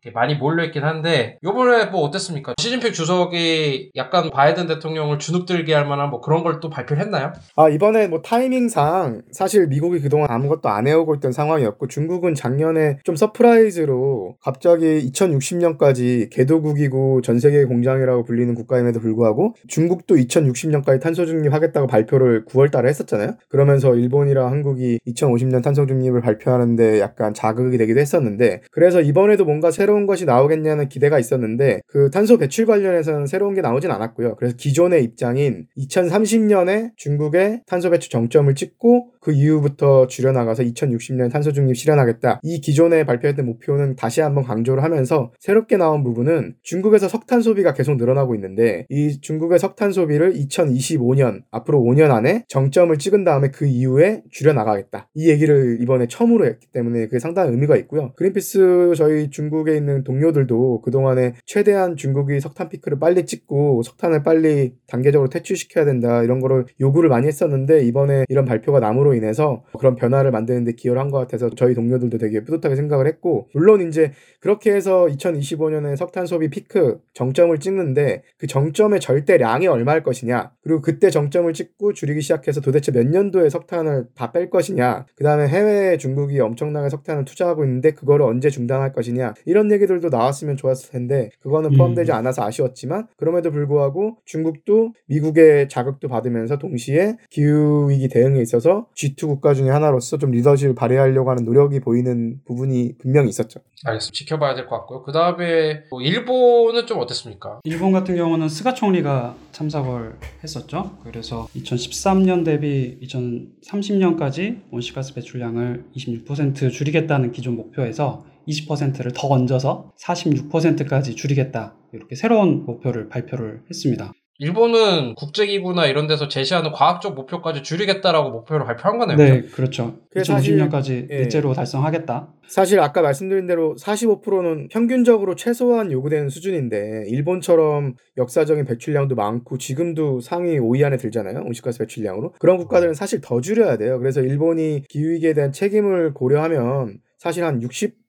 게 많이 몰려 있긴 한데 요번에 뭐 어땠습니까? 시진핑 주석이 약간 바이든 대통령을 주눅들게 할 만한 뭐 그런 걸 또 발표를 했나요? 아, 이번에 뭐 타이밍상 사실 미국이 그동안 아무것도 안 해오고 있던 상황이었고 중국은 작년에 좀 surprise로 갑자기 2060년까지 개도국이고 전 세계 공장이라고 불리는 국가임에도 불구하고 중국도 2060년까지 탄소 중립하겠다고 발표를 9월 달에 했었잖아요. 그러면서 일본이랑 한국이 2050년 탄소 중립을 발표하는데 약간 자극이 되기도 했었는데 그래서 이번에도 뭔가 새로운 것이 나오겠냐는 기대가 있었는데 그 탄소 배출 관련해서는 새로운 게 나오진 않았고요. 그래서 기존의 입장인 2030년에 중국의 탄소 배출 정점을 찍고 그 이후부터 줄여나가서 2060년 탄소 중립 실현하겠다. 이 기존에 발표했던 목표는 다시 한번 강조를 하면서 새롭게 나온 부분은 중국에서 석탄 소비가 계속 늘어나고 있는데 이 중국의 석탄 소비를 2025년 앞으로 5년 안에 정점을 찍은 다음에 그 이후에 줄여나가겠다. 이 얘기를 이번에 처음으로 했기 때문에 그게 상당히 의미가 있고요. 그린피스 저희 중국에 있는 동료들도 그동안에 최대한 중국이 석탄 피크를 빨리 찍고 석탄을 빨리 단계적으로 퇴출시켜야 된다 이런 거를 요구를 많이 했었는데 이번에 이런 발표가 남으로 인해서 그런 변화를 만드는데 기여를 한 것 같아서 저희 동료들도 되게 뿌듯하게 생각을 했고 물론 이제 그렇게 해서 2025년에 석탄 소비 피크 정점을 찍는데 그 정점의 절대량이 얼마일 것이냐 그리고 그때 정점을 찍고 줄이기 시작해서 도대체 몇 년도에 석탄을 다 뺄 것이냐 그 다음에 해외에 중국이 엄청나게 석탄을 투자하고 있는데 그거를 언제 중단할 것이냐 이런 얘기들도 나왔으면 좋았을 텐데 그거는 음. 포함되지 않아서 아쉬웠지만 그럼에도 불구하고 중국도 미국의 자극도 받으면서 동시에 기후위기 대응에 있어서 G2 국가 중에 하나로서 좀 리더십을 발휘하려고 하는 노력이 보이는 부분이 분명히 있었죠. 알겠습니다. 지켜봐야 될 것 같고요. 그 다음에 일본은 좀 어땠습니까? 일본 같은 경우는 스가 총리가 참석을 했었죠. 그래서 2013년 대비 2030년까지 온실가스 배출량을 26% 줄이겠다는 기존 목표에서 20%를 더 얹어서 46%까지 줄이겠다. 이렇게 새로운 목표를 발표를 했습니다. 일본은 국제기구나 이런 데서 제시하는 과학적 목표까지 줄이겠다라고 목표를 발표한 거네요. 네, 그렇죠. 그게 사실- 2050년까지 예. 넷제로 달성하겠다. 사실 아까 말씀드린 대로 45%는 평균적으로 최소한 요구되는 수준인데 일본처럼 역사적인 배출량도 많고 지금도 상위 5위 안에 들잖아요. 온실가스 배출량으로. 그런 국가들은 사실 더 줄여야 돼요. 그래서 일본이 기후위기에 대한 책임을 고려하면 사실 한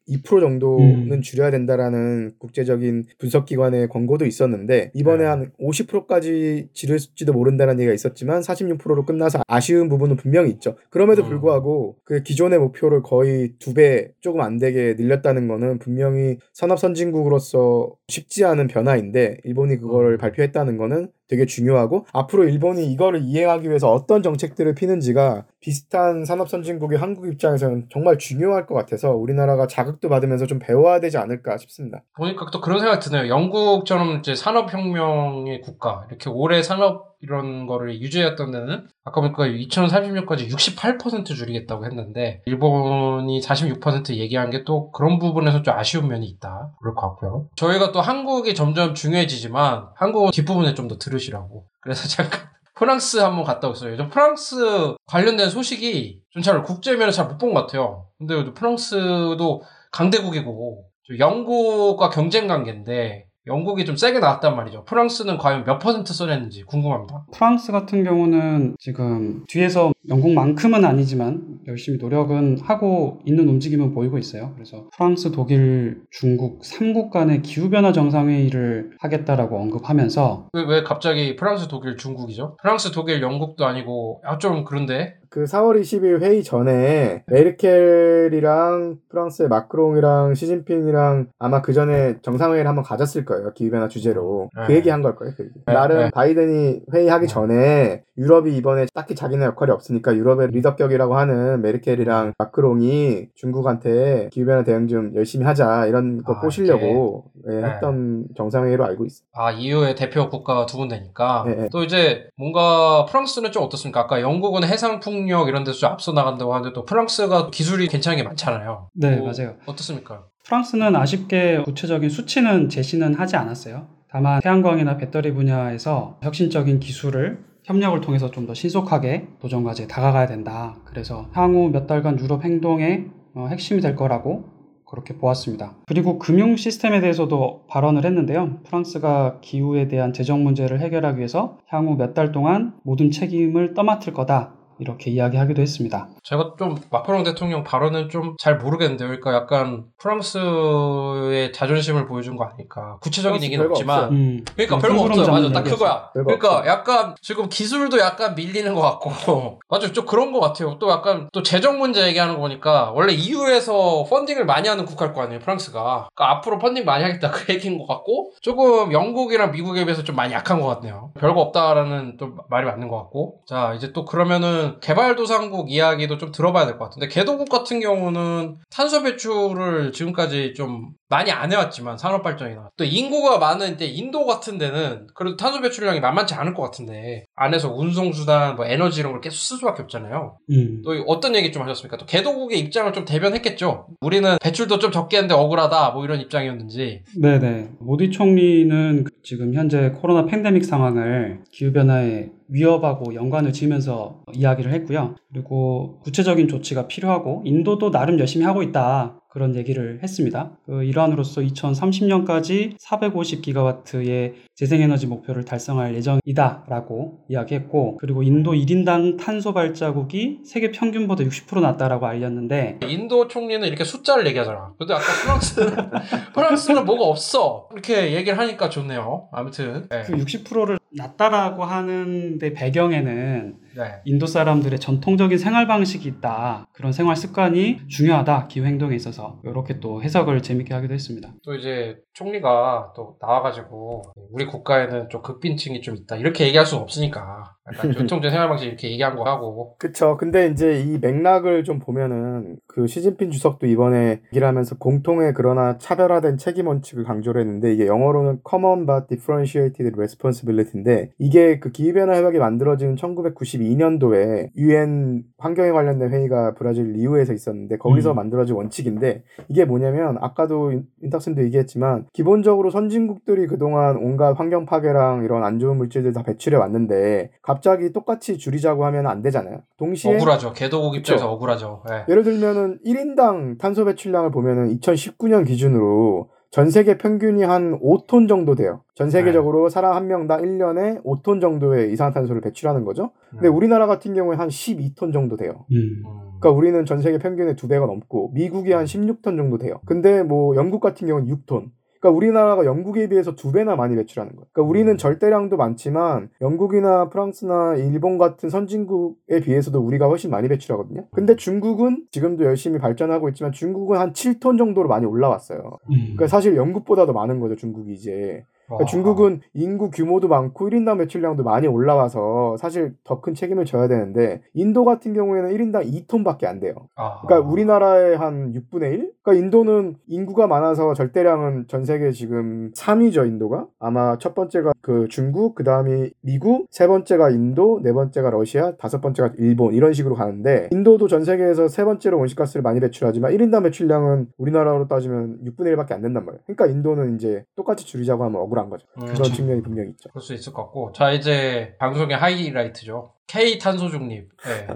62% 정도는 음. 줄여야 된다라는 국제적인 분석기관의 권고도 있었는데 이번에 네. 한 50%까지 지를지도 모른다는 얘기가 있었지만 46%로 끝나서 아쉬운 부분은 분명히 있죠. 그럼에도 음. 불구하고 그 기존의 목표를 거의 두 배 조금 안 되게 늘렸다는 거는 분명히 산업 선진국으로서 쉽지 않은 변화인데 일본이 그거를 음. 발표했다는 거는 되게 중요하고 앞으로 일본이 이거를 이행하기 위해서 어떤 정책들을 피는지가 비슷한 산업 선진국의 한국 입장에서는 정말 중요할 것 같아서 우리나라가 자극도 받으면서 좀 배워야 되지 않을까 싶습니다. 보니까 또 그런 생각이 드네요. 영국처럼 이제 산업혁명의 국가, 이렇게 오래 산업 이런 거를 유지했던 데는 아까 보니까 2030년까지 68% 줄이겠다고 했는데 일본이 46% 얘기한 게 또 그런 부분에서 좀 아쉬운 면이 있다. 그럴 것 같고요. 저희가 또 한국이 점점 중요해지지만 한국은 뒷부분에 좀 더 들으시라고. 그래서 잠깐 프랑스 한번 갔다 왔어요. 저 프랑스 관련된 소식이 좀 잘 국제면에 잘 못 본 것 같아요. 근데 프랑스도 강대국이고 영국과 경쟁 관계인데 영국이 좀 세게 나왔단 말이죠. 프랑스는 과연 몇 퍼센트 써냈는지 궁금합니다. 프랑스 같은 경우는 지금 뒤에서 영국만큼은 아니지만 열심히 노력은 하고 있는 움직임은 보이고 있어요. 그래서 프랑스, 독일, 중국 3국 간의 기후변화 정상회의를 하겠다라고 언급하면서 왜, 왜 갑자기 프랑스, 독일, 중국이죠? 프랑스, 독일, 영국도 아니고 아 좀 그런데 그 4월 20일 회의 전에 메르켈이랑 프랑스의 마크롱이랑 시진핑이랑 아마 그 전에 정상회의를 한번 가졌을 거예요. 기후변화 주제로. 그 네. 얘기 한 걸 거예요. 그 얘기. 네, 나름 네. 바이든이 회의하기 네. 전에 유럽이 이번에 딱히 자기네 역할이 없으니까 유럽의 리더격이라고 하는 메르켈이랑 마크롱이 중국한테 기후변화 대응 좀 열심히 하자 이런 거 아, 꼬시려고 예, 네. 했던 정상회의로 알고 있어요. 아 EU의 대표 국가가 두 군데니까. 또 이제 뭔가 프랑스는 좀 어떻습니까? 아까 영국은 해상 풍력 이런 데서 좀 앞서 나간다고 하는데 또 프랑스가 기술이 괜찮은 게 많잖아요. 네, 뭐, 맞아요. 어떻습니까? 프랑스는 아쉽게 구체적인 수치는 제시는 하지 않았어요. 다만 태양광이나 배터리 분야에서 혁신적인 기술을 협력을 통해서 좀 더 신속하게 도전 과제에 다가가야 된다. 그래서 향후 몇 달간 유럽 행동의 어, 핵심이 될 거라고 그렇게 보았습니다. 그리고 금융 시스템에 대해서도 발언을 했는데요. 프랑스가 기후에 대한 재정 문제를 해결하기 위해서 향후 몇 달 동안 모든 책임을 떠맡을 거다. 이렇게 이야기하기도 했습니다. 제가 좀 마크롱 대통령 발언은 좀 잘 모르겠는데요. 그러니까 약간 프랑스의 자존심을 보여준 거 아닐까. 구체적인 얘기는 없지만. 음, 그러니까 좀 별거 없어요. 맞아. 딱. 그거야. 그러니까 없어요. 약간 지금 기술도 약간 밀리는 것 같고. 맞아. 좀 그런 것 같아요. 또 약간 또 재정 문제 얘기하는 거 보니까 원래 EU에서 펀딩을 많이 하는 국가일 거 아니에요. 프랑스가. 그러니까 앞으로 펀딩 많이 하겠다 그 얘기인 것 같고 조금 영국이랑 미국에 비해서 좀 많이 약한 것 같네요. 별거 없다라는 좀 말이 맞는 것 같고. 자 이제 또 그러면은 개발도상국 이야기도 좀 들어봐야 될 것 같은데 개도국 같은 경우는 탄소 배출을 지금까지 좀 많이 안 해왔지만 산업 발전이나 또 인구가 많은 이제 인도 같은 데는 그래도 탄소 배출량이 만만치 않을 것 같은데 안에서 운송 수단 뭐 에너지 이런 걸 계속 쓸 수밖에 없잖아요. 음. 또 어떤 얘기 좀 하셨습니까? 또 개도국의 입장을 좀 대변했겠죠. 우리는 배출도 좀 적게 했는데 억울하다 뭐 이런 입장이었는지. 네네. 모디 총리는 지금 현재 코로나 팬데믹 상황을 기후 변화의 위협하고 연관을 지으면서 이야기를 했고요. 그리고 구체적인 조치가 필요하고 인도도 나름 열심히 하고 있다. 그런 얘기를 했습니다. 그 일환으로서 2030년까지 450기가와트의 재생에너지 목표를 달성할 예정이다라고 이야기했고, 그리고 인도 1인당 탄소 발자국이 세계 평균보다 60% 낮다라고 알렸는데, 인도 총리는 이렇게 숫자를 얘기하잖아. 근데 아까 프랑스는 프랑스는 뭐가 없어 이렇게 얘기를 하니까 좋네요. 아무튼 네. 그 60%를 낮다라고 하는데 배경에는 네. 인도 사람들의 전통적인 생활 방식이 있다. 그런 생활 습관이 중요하다. 기후 행동에 있어서. 이렇게 또 해석을 재밌게 하기도 했습니다. 또 이제 총리가 또 나와가지고 우리 국가에는 좀 극빈층이 좀 있다 이렇게 얘기할 수는 없으니까 약간 전통적인 생활 방식 이렇게 얘기한 거 하고 그쵸. 근데 이제 이 맥락을 좀 보면은 그 시진핑 주석도 이번에 얘기를 하면서 공통의 그러나 차별화된 책임 원칙을 강조를 했는데 이게 영어로는 Common but Differentiated Responsibility인데 이게 그 기후변화 협약이 만들어진 1992 년도에 UN 환경에 관련된 회의가 브라질 리우에서 있었는데 거기서 음. 만들어진 원칙인데 이게 뭐냐면 아까도 윤- 윤탁선도 얘기했지만 기본적으로 선진국들이 그동안 온갖 환경 파괴랑 이런 안 좋은 물질들 다 배출해 왔는데 갑자기 똑같이 줄이자고 하면 안 되잖아요. 동시에 억울하죠. 개도국 입장에서 그쵸. 억울하죠. 네. 예를 들면은 1인당 탄소 배출량을 보면은 2019년 기준으로 전 세계 평균이 한 5톤 정도 돼요. 전 세계적으로 사람 한 명당 1년에 5톤 정도의 이산화탄소를 배출하는 거죠. 근데 음. 우리나라 같은 경우에 한 12톤 정도 돼요. 음. 음. 그러니까 우리는 전 세계 평균의 두 배가 넘고 미국이 한 16톤 정도 돼요. 근데 뭐 영국 같은 경우는 6톤. 그러니까 우리나라가 영국에 비해서 두 배나 많이 배출하는 거예요. 그러니까 우리는 절대량도 많지만 영국이나 프랑스나 일본 같은 선진국에 비해서도 우리가 훨씬 많이 배출하거든요. 근데 중국은 지금도 열심히 발전하고 있지만 중국은 한 7톤 정도로 많이 올라왔어요. 음. 그러니까 사실 영국보다도 많은 거죠, 중국이 이제. 그러니까 어. 중국은 인구 규모도 많고 1인당 매출량도 많이 올라와서 사실 더 큰 책임을 져야 되는데 인도 같은 경우에는 1인당 2톤밖에 안 돼요. 아. 그러니까 우리나라의 한 6분의 1? 그러니까 인도는 인구가 많아서 절대량은 전 세계 지금 3위죠, 인도가. 아마 첫 번째가 그 중국, 그 다음이 미국, 세 번째가 인도, 네 번째가 러시아, 다섯 번째가 일본 이런 식으로 가는데 인도도 전 세계에서 세 번째로 온실가스를 많이 배출하지만 1인당 매출량은 우리나라로 따지면 6분의 1밖에 안 된단 말이에요. 그러니까 인도는 이제 똑같이 줄이자고 하면 억울한 거죠. 음, 그런 측면이 분명히 있죠. 그럴 수 있을 것 같고. 자, 이제 방송의 하이라이트죠. K 탄소 중립. 네.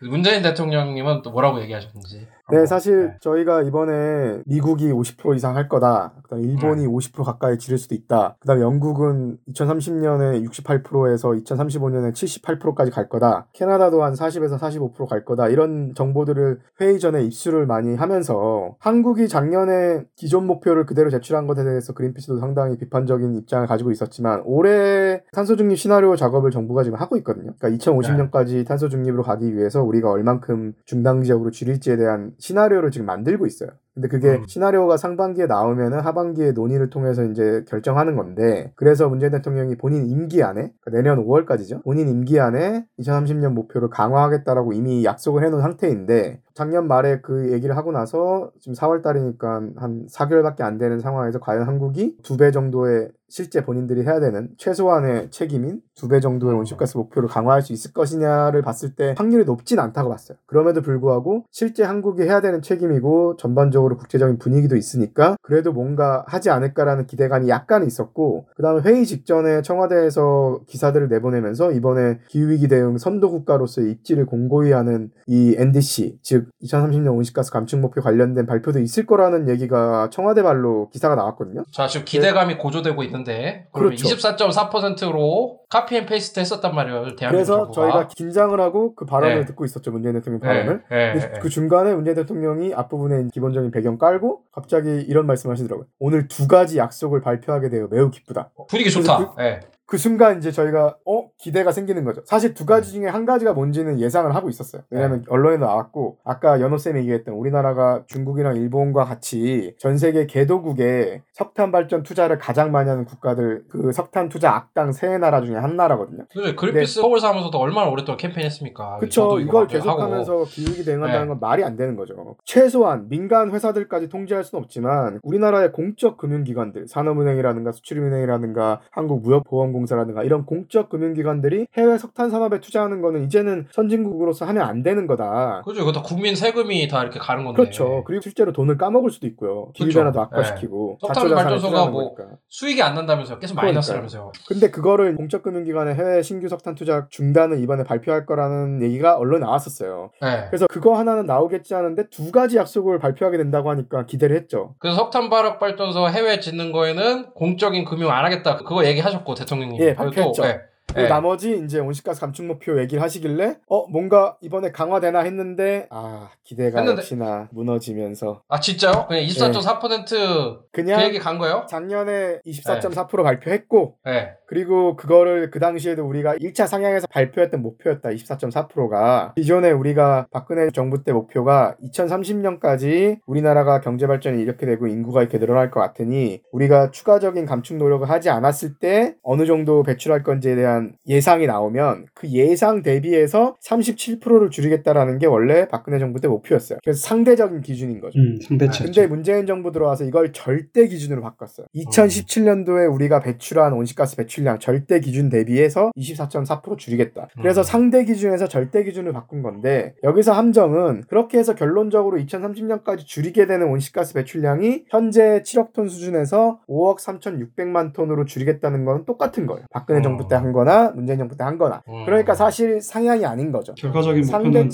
문재인 대통령님은 또 뭐라고 얘기하셨는지. 네, 사실 네. 저희가 이번에 미국이 50% 이상 할 거다. 그다음 일본이 50% 가까이 지를 수도 있다. 그다음 영국은 2030년에 68%에서 2035년에 78%까지 갈 거다. 캐나다도 한 40에서 45%갈 거다. 이런 정보들을 회의 전에 입수를 많이 하면서 한국이 작년에 기존 목표를 그대로 제출한 것에 대해서 그린피스도 상당히 비판적인 입장을 가지고 있었지만 올해 탄소 중립 시나리오 작업을 정부가 지금 하고 있거든요. 그러니까 2050년까지 탄소 중립으로 가기 위해서 우리가 얼만큼 중단기적으로 줄일지에 대한 시나리오를 지금 만들고 있어요. 근데 그게 음. 시나리오가 상반기에 나오면은 하반기에 논의를 통해서 이제 결정하는 건데 그래서 문재인 대통령이 본인 임기 안에 그러니까 내년 5월까지죠. 본인 임기 안에 2030년 목표를 강화하겠다라고 이미 약속을 해놓은 상태인데 작년 말에 그 얘기를 하고 나서 지금 4월 달이니까 한 4개월밖에 안 되는 상황에서 과연 한국이 두 배 정도의 실제 본인들이 해야 되는 최소한의 책임인 두 배 정도의 온실가스 목표를 강화할 수 있을 것이냐를 봤을 때 확률이 높진 않다고 봤어요. 그럼에도 불구하고 실제 한국이 해야 되는 책임이고 전반 적으로 국제적인 분위기도 있으니까 그래도 뭔가 하지 않을까라는 기대감이 약간 있었고 그다음에 회의 직전에 청와대에서 기사들을 내보내면서 이번에 기후위기 대응 선도 국가로서의 입지를 공고히 하는 이 NDC 즉 2030년 온실가스 감축 목표 관련된 발표도 있을 거라는 얘기가 청와대 발로 기사가 나왔거든요. 자, 지금 기대감이 고조되고 있는데, 그러면 그렇죠. 24.4%로 copy and paste 했었단 말이에요, 대한민국 그래서 정부가. 저희가 긴장을 하고 그 발언을 네. 듣고 있었죠 문재인 대통령 네, 발언을. 네, 네. 그 중간에 문재인 대통령이 앞부분에 기본적인 배경 깔고 갑자기 이런 말씀하시더라고요. 오늘 두 가지 약속을 발표하게 되어 매우 기쁘다. 분위기 좋다. 예. 그 순간 이제 저희가 어 기대가 생기는 거죠. 사실 두 가지 중에 한 가지가 뭔지는 예상을 하고 있었어요. 왜냐하면 언론에 나왔고 아까 연호 쌤이 얘기했던 우리나라가 중국이랑 일본과 같이 전 세계 개도국에 석탄 발전 투자를 가장 많이 하는 국가들 그 석탄 투자 악당 세 나라 중에 한 나라거든요. 그래서 그린피스 서울 사무소도 얼마나 오랫동안 캠페인 했습니까? 그쵸. 저도 이걸. 계속하면서 기후위기 대응한다는 네. 건 말이 안 되는 거죠. 최소한 민간 회사들까지 통제할 수는 없지만 우리나라의 공적 금융기관들, 산업은행이라든가 수출은행이라든가 한국무역보험공 사라든가 이런 공적 금융기관들이 해외 석탄 산업에 투자하는 거는 이제는 선진국으로서 하면 안 되는 거다. 그죠. 그것도 국민 세금이 다 이렇게 가는 건데. 그렇죠. 그리고 실제로 돈을 까먹을 수도 있고요. 기후변화도 그렇죠. 악화시키고 석탄 자초자산에 발전소가 뭐 거니까. 수익이 안 난다면서요. 계속 마이너스라면서요. 근데 그거를 공적 금융기관의 해외 신규 석탄 투자 중단을 이번에 발표할 거라는 얘기가 언론에 나왔었어요. 네. 그래서 그거 하나는 나오겠지 하는데 두 가지 약속을 발표하게 된다고 하니까 기대를 했죠. 그래서 석탄 발악 발전소 해외 짓는 거에는 공적인 금융 안 하겠다. 그거 얘기하셨고 대통령 님. 예, 발표했죠. 예. 예. 나머지 이제 온실가스 감축 목표 얘기를 하시길래 어 뭔가 이번에 강화되나 했는데 아 기대가 했는데- 역시나 무너지면서 아 진짜요? 그냥 예. 24.4%그 그냥 얘기 간 거예요? 작년에 24.4% 발표했고 네. 그리고 그거를 그 당시에도 우리가 1차 상향에서 발표했던 목표였다. 24.4%가 기존에 우리가 박근혜 정부 때 목표가 2030년까지 우리나라가 경제 발전이 이렇게 되고 인구가 이렇게 늘어날 것 같으니 우리가 추가적인 감축 노력을 하지 않았을 때 어느 정도 배출할 건지에 대한 예상이 나오면 그 예상 대비해서 37%를 줄이겠다라는 게 원래 박근혜 정부 때 목표였어요. 그래서 상대적인 기준인 거죠. 음, 상대치. 근데 문재인 정부 들어와서 이걸 절대 기준으로 바꿨어요. 2017년도에 우리가 배출한 온실가스 배출량 절대 기준 대비해서 24.4% 줄이겠다. 그래서 음. 상대 기준에서 절대 기준을 바꾼 건데 여기서 함정은 그렇게 해서 결론적으로 2030년까지 줄이게 되는 온실가스 배출량이 현재 7억 톤 수준에서 5억 3,600만 톤으로 줄이겠다는 건 똑같은 거예요. 박근혜 음. 정부 때 한 거나 문재인 정부 때 한 거나. 음. 그러니까 사실 상향이 아닌 거죠. 결과적인 목표는 게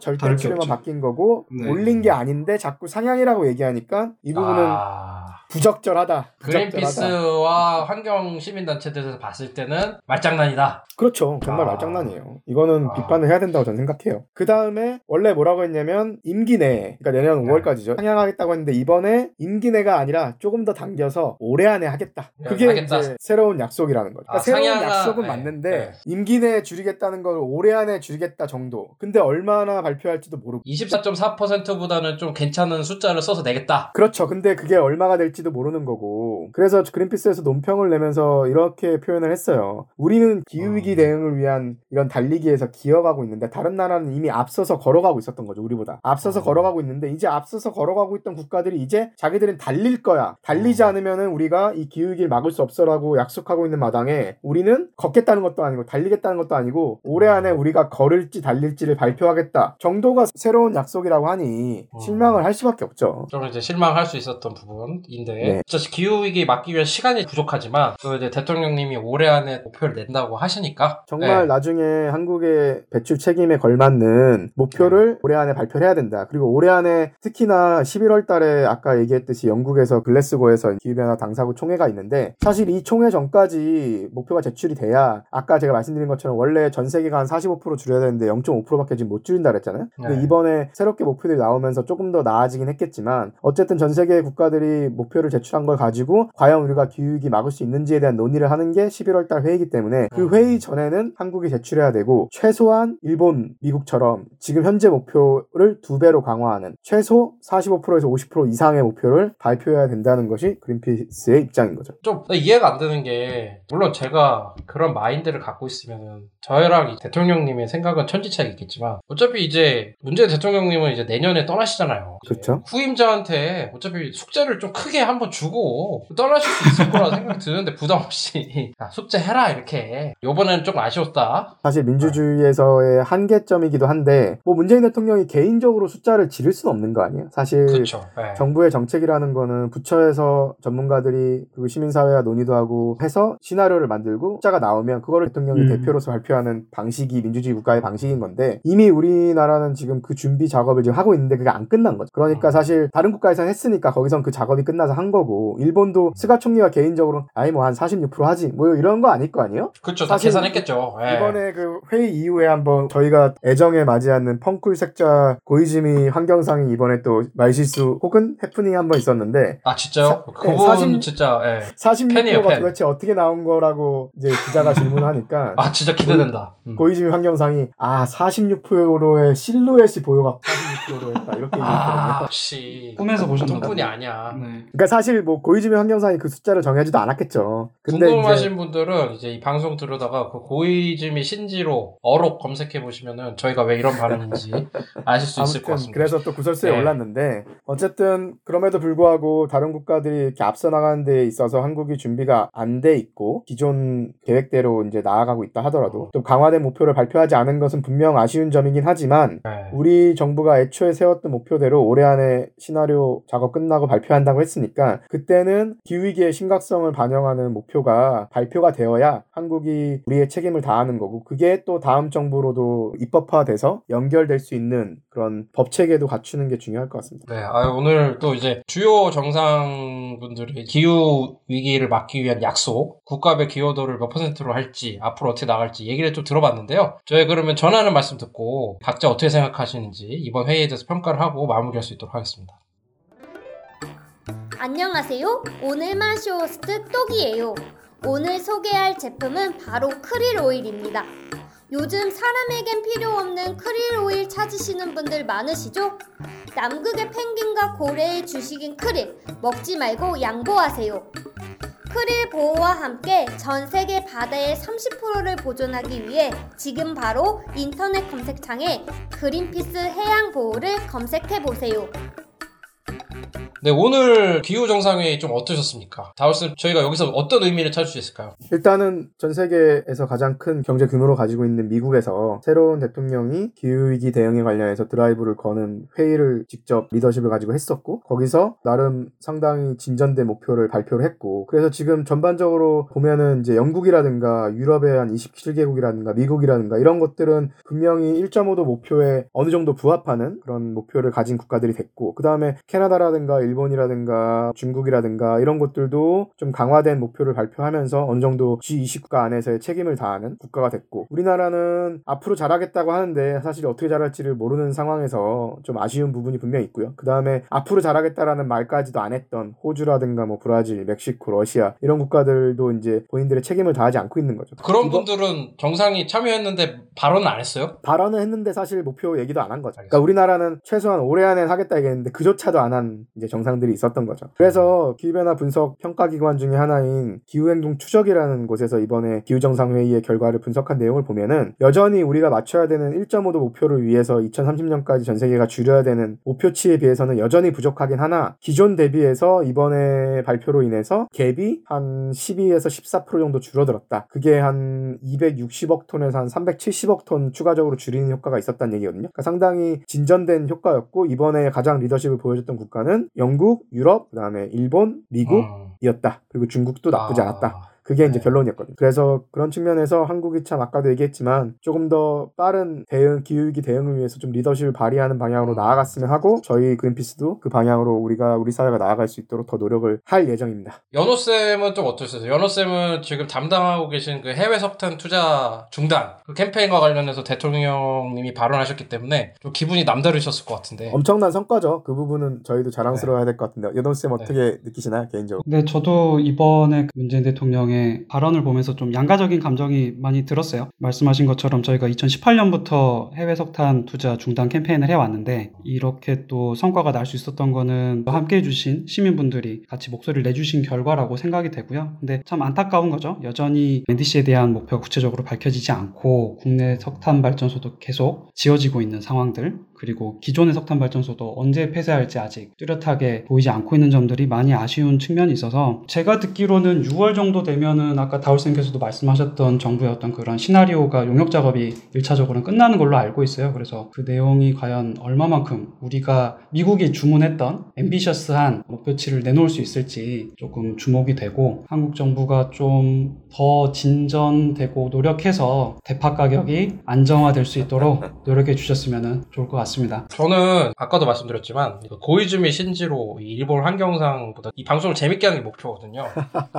절대치로만. 바뀐 거고 네. 올린 게 아닌데 자꾸 상향이라고 얘기하니까 이 부분은 아... 부적절하다. 그린피스와 환경 시민단체들에서 봤을 때는 말장난이다. 그렇죠. 정말 아. 말장난이에요. 이거는 아. 비판을 해야 된다고 저는 생각해요. 그 다음에 원래 뭐라고 했냐면 임기 내, 그러니까 내년 네. 5월까지죠. 상향하겠다고 했는데 이번에 임기 내가 아니라 조금 더 당겨서 올해 안에 하겠다. 네, 그게 하겠다. 이제 새로운 약속이라는 거죠. 그러니까 아, 새로운 상향아- 약속은 네. 맞는데 네. 임기 내에 줄이겠다는 걸 올해 안에 줄이겠다 정도. 근데 얼마나 발표할지도 모르고. 24.4%보다는 좀 괜찮은 숫자를 써서 내겠다. 그렇죠. 근데 그게 얼마가 될지 도 될지도 모르는 거고 그래서 그린피스에서 논평을 내면서 이렇게 표현을 했어요. 우리는 기후위기 음. 대응을 위한 이런 달리기에서 기어가고 있는데 다른 나라는 이미 앞서서 걸어가고 있었던 거죠. 우리보다 앞서서 어. 걸어가고 있는데 이제 앞서서 걸어가고 있던 국가들이 이제 자기들은 달릴 거야. 달리지 어. 않으면은 우리가 이 기후위기를 막을 수 없어라고 약속하고 있는 마당에 우리는 걷겠다는 것도 아니고 달리겠다는 것도 아니고 올해 안에 우리가 걸을지 달릴지를 발표하겠다 정도가 새로운 약속이라고 하니 어. 실망을 할 수밖에 없죠. 좀 이제 실망할 수 있었던 부분인데 네. 진짜 기후 위기 막기 위한 시간이 부족하지만 또 이제 대통령님이 올해 안에 목표를 낸다고 하시니까 정말 네. 나중에 한국의 배출 책임에 걸맞는 목표를 올해 안에 발표를 해야 된다. 그리고 올해 안에 특히나 11월 달에 아까 얘기했듯이 영국에서 글래스고에서 기후변화 당사국 총회가 있는데 사실 이 총회 전까지 목표가 제출이 돼야 아까 제가 말씀드린 것처럼 원래 전 세계가 한 45% 줄여야 되는데 0.5%밖에 지금 못 줄인다 그랬잖아요. 근데 네. 이번에 새롭게 목표들이 나오면서 조금 더 나아지긴 했겠지만 어쨌든 전 세계 국가들이 목표 를 제출한 걸 가지고 과연 우리가 기후위기 막을 수 있는지에 대한 논의를 하는 게 11월 달 회의이기 때문에 그 음. 회의 전에는 한국이 제출해야 되고 최소한 일본, 미국처럼 지금 현재 목표를 두 배로 강화하는 최소 45%에서 50% 이상의 목표를 발표해야 된다는 것이 그린피스의 입장인 거죠. 좀 이해가 안 되는 게 물론 제가 그런 마인드를 갖고 있으면은 저랑 이 대통령님의 생각은 천지차이 있겠지만 어차피 이제 문재인 대통령님은 이제 내년에 떠나시잖아요. 그렇죠. 후임자한테 어차피 숙제를 좀 크게 한번 주고 떠나실 수 있을 거라 생각이 드는데 부담 없이 야, 숙제 해라 이렇게 요번에는 좀 아쉬웠다. 사실 민주주의에서의 한계점이기도 한데 뭐 문재인 대통령이 개인적으로 숫자를 지를 수는 없는 거 아니에요. 사실 그렇죠. 네. 정부의 정책이라는 거는 부처에서 전문가들이 그리고 시민사회와 논의도 하고 해서 시나리오를 만들고 숫자가 나오면 그거를 대통령이 음. 대표로서 발표하는 방식이 민주주의 국가의 방식인 건데 이미 우리나라는 지금 그 준비 작업을 지금 하고 있는데 그게 안 끝난 거죠. 그러니까 음. 사실 다른 국가에서는 했으니까 거기선 그 작업이 끝나서 한 거고 일본도 스가 총리가 개인적으로 아니 뭐 한 46% 하지 뭐 이런 거 아닐 거 아니에요? 그렇죠. 다 사실 계산했겠죠. 예. 이번에 그 회의 이후에 한번 저희가 애정해 마지않는 펀쿨섹좌 고이즈미 환경상이 이번에 또 말실수 혹은 해프닝이 한번 있었는데 아 진짜요? 사- 네, 사진- 진짜 예. 46%가 팬이에요, 팬. 도대체 어떻게 나온 거라고 이제 기자가 질문하니까 아 진짜 기대된다. 음. 고이즈미 환경상이 아 46%의 실루엣이 보여갖고 46%로 했다 이렇게 얘기했거든요. 아 역시 꿈에서 보셨나 뿐이 봐요. 아니야. 네. 그러니까 사실 뭐 고이즈미 환경상이 그 숫자를 정해지도 않았겠죠. 근데 궁금하신 이제 분들은 이제 이 방송 들으다가 그 고이즈미 신지로 어록 검색해 보시면은 저희가 왜 이런 발언인지 아실 수 있을 것 같습니다. 그래서 또 구설수에 네. 올랐는데 어쨌든 그럼에도 불구하고 다른 국가들이 이렇게 앞서 나가는 데 있어서 한국이 준비가 안 돼 있고 기존 계획대로 이제 나아가고 있다 하더라도 좀 강화된 목표를 발표하지 않은 것은 분명 아쉬운 점이긴 하지만 네. 우리 정부가 애초에 세웠던 목표대로 올해 안에 시나리오 작업 끝나고 발표한다고 했으니까 그때는 기후위기의 심각성을 반영하는 목표가 발표가 되어야 한국이 우리의 책임을 다하는 거고 그게 또 다음 정부로도 입법화돼서 연결될 수 있는 그런 법 체계도 갖추는 게 중요할 것 같습니다. 네, 아, 오늘 또 이제 주요 정상분들이 기후 위기를 막기 위한 약속, 국가별 기여도를 몇 퍼센트로 할지, 앞으로 어떻게 나갈지 얘기를 좀 들어봤는데요. 저희 그러면 전하는 말씀 듣고 각자 어떻게 생각하시는지 이번 회의에 대해서 평가를 하고 마무리할 수 있도록 하겠습니다. 안녕하세요. 오늘만 쇼호스트 똑이에요. 오늘 소개할 제품은 바로 크릴 오일입니다. 요즘 사람에겐 필요 없는 크릴 오일 찾으시는 분들 많으시죠? 남극의 펭귄과 고래의 주식인 크릴, 먹지 말고 양보하세요. 크릴 보호와 함께 전 세계 바다의 30%를 보존하기 위해 지금 바로 인터넷 검색창에 그린피스 해양 보호를 검색해 보세요. 네, 오늘 기후 정상회의 좀 어떠셨습니까? 다울쌤, 저희가 여기서 어떤 의미를 찾을 수 있을까요? 일단은 전 세계에서 가장 큰 경제 규모를 가지고 있는 미국에서 새로운 대통령이 기후 위기 대응에 관련해서 드라이브를 거는 회의를 직접 리더십을 가지고 했었고 거기서 나름 상당히 진전된 목표를 발표를 했고 그래서 지금 전반적으로 보면은 이제 영국이라든가 유럽의 한 27개국이라든가 미국이라든가 이런 것들은 분명히 1.5도 목표에 어느 정도 부합하는 그런 목표를 가진 국가들이 됐고 그 다음에 캐나다라 든가 일본이라든가 중국이라든가 이런 곳들도 좀 강화된 목표를 발표하면서 어느 정도 G20 국가 안에서의 책임을 다하는 국가가 됐고 우리나라는 앞으로 잘하겠다고 하는데 사실 어떻게 잘할지를 모르는 상황에서 좀 아쉬운 부분이 분명히 있고요. 그 다음에 앞으로 잘하겠다라는 말까지도 안 했던 호주라든가 뭐 브라질, 멕시코, 러시아 이런 국가들도 이제 본인들의 책임을 다하지 않고 있는 거죠. 그런 이거- 분들은 정상이 참여했는데 발언은 안 했어요? 발언을 했는데 사실 목표 얘기도 안 한 거죠. 그러니까 우리나라는 최소한 올해 안에 하겠다 얘기했는데 그조차도 안 한 이제 양상들이 있었던 거죠. 그래서 기후변화 분석 평가기관 중에 하나인 기후행동 추적이라는 곳에서 이번에 기후정상회의의 결과를 분석한 내용을 보면은 여전히 우리가 맞춰야 되는 1.5도 목표를 위해서 2030년까지 전 세계가 줄여야 되는 목표치에 비해서는 여전히 부족하긴 하나 기존 대비해서 이번에 발표로 인해서 갭이 한 12에서 14% 정도 줄어들었다. 그게 한 260억 톤에서 한 370억 톤 추가적으로 줄이는 효과가 있었다는 얘기거든요. 그러니까 상당히 진전된 효과였고 이번에 가장 리더십을 보여줬던 국가는 영국, 유럽, 그다음에 일본, 미국, 음. 이었다. 그리고 중국도 나쁘지 아. 않았다. 그게 이제 네. 결론이었거든요. 그래서 그런 측면에서 한국이 참 아까도 얘기했지만 조금 더 빠른 대응, 기후위기 대응을 위해서 좀 리더십을 발휘하는 방향으로 음. 나아갔으면 하고 저희 그린피스도 그 방향으로 우리가 우리 사회가 나아갈 수 있도록 더 노력을 할 예정입니다. 연호 쌤은 좀 어떠세요? 연호 쌤은 지금 담당하고 계신 그 해외 석탄 투자 중단 그 캠페인과 관련해서 대통령님이 발언하셨기 때문에 좀 기분이 남다르셨을 것 같은데. 엄청난 성과죠. 그 부분은 저희도 자랑스러워야 될 것 같은데 여돈쌤 네. 어떻게 느끼시나요 개인적으로? 근데 저도 이번에 그 문재인 대통령의 발언을 보면서 좀 양가적인 감정이 많이 들었어요. 말씀하신 것처럼 저희가 2018년부터 해외 석탄 투자 중단 캠페인을 해왔는데 이렇게 또 성과가 날 수 있었던 거는 함께 해주신 시민분들이 같이 목소리를 내주신 결과라고 생각이 되고요. 근데 참 안타까운 거죠. 여전히 NDC에 대한 목표가 구체적으로 밝혀지지 않고 국내 석탄 발전소도 계속 지어지고 있는 상황들 그리고 기존의 석탄 발전소도 언제 폐쇄할지 아직 뚜렷하게 보이지 않고 있는 점들이 많이 아쉬운 측면이 있어서 제가 듣기로는 6월 정도 되면 은 아까 다울쌤께서도 말씀하셨던 정부의 어떤 그런 시나리오가 용역 작업이 1차적으로는 끝나는 걸로 알고 있어요. 그래서 그 내용이 과연 얼마만큼 우리가 미국이 주문했던 앰비셔스한 목표치를 내놓을 수 있을지 조금 주목이 되고 한국 정부가 좀 더 진전되고 노력해서 대파 가격이 안정화될 수 있도록 노력해 주셨으면 좋을 것 같습니다. 저는 아까도 말씀드렸지만 그 고이즈미 신지로 이 일본 환경상보다 이 방송을 재밌게 하는 게 목표거든요.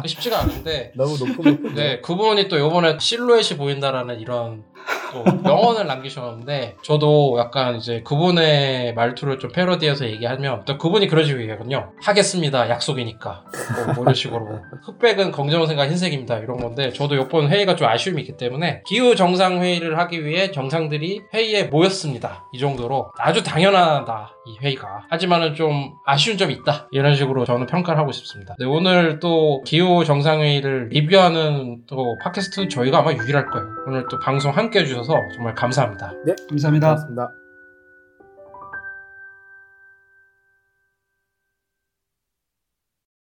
그 쉽지가 않은데 너무 높은 목표. 네 그분이 또 요번에 실루엣이 보인다라는 이런 또 명언을 남기셨는데 저도 약간 이제 그분의 말투를 좀 패러디해서 얘기하면 또 그분이 그런 식으로 얘기하거든요. 하겠습니다. 약속이니까. 뭐, 뭐 이런 식으로. 흑백은 검정색과 흰색입니다. 이런 건데 저도 이번 회의가 좀 아쉬움이 있기 때문에 기후 정상 회의를 하기 위해 정상들이 회의에 모였습니다. 이 정도로 아주 당연하다. 이 회의가. 하지만은 좀 아쉬운 점이 있다. 이런 식으로 저는 평가를 하고 싶습니다. 네, 오늘 또 기후 정상회의를 리뷰하는 또 팟캐스트 저희가 아마 유일할 거예요. 오늘 또 방송 함께 해주셔서 정말 감사합니다. 감사합니다. 고맙습니다.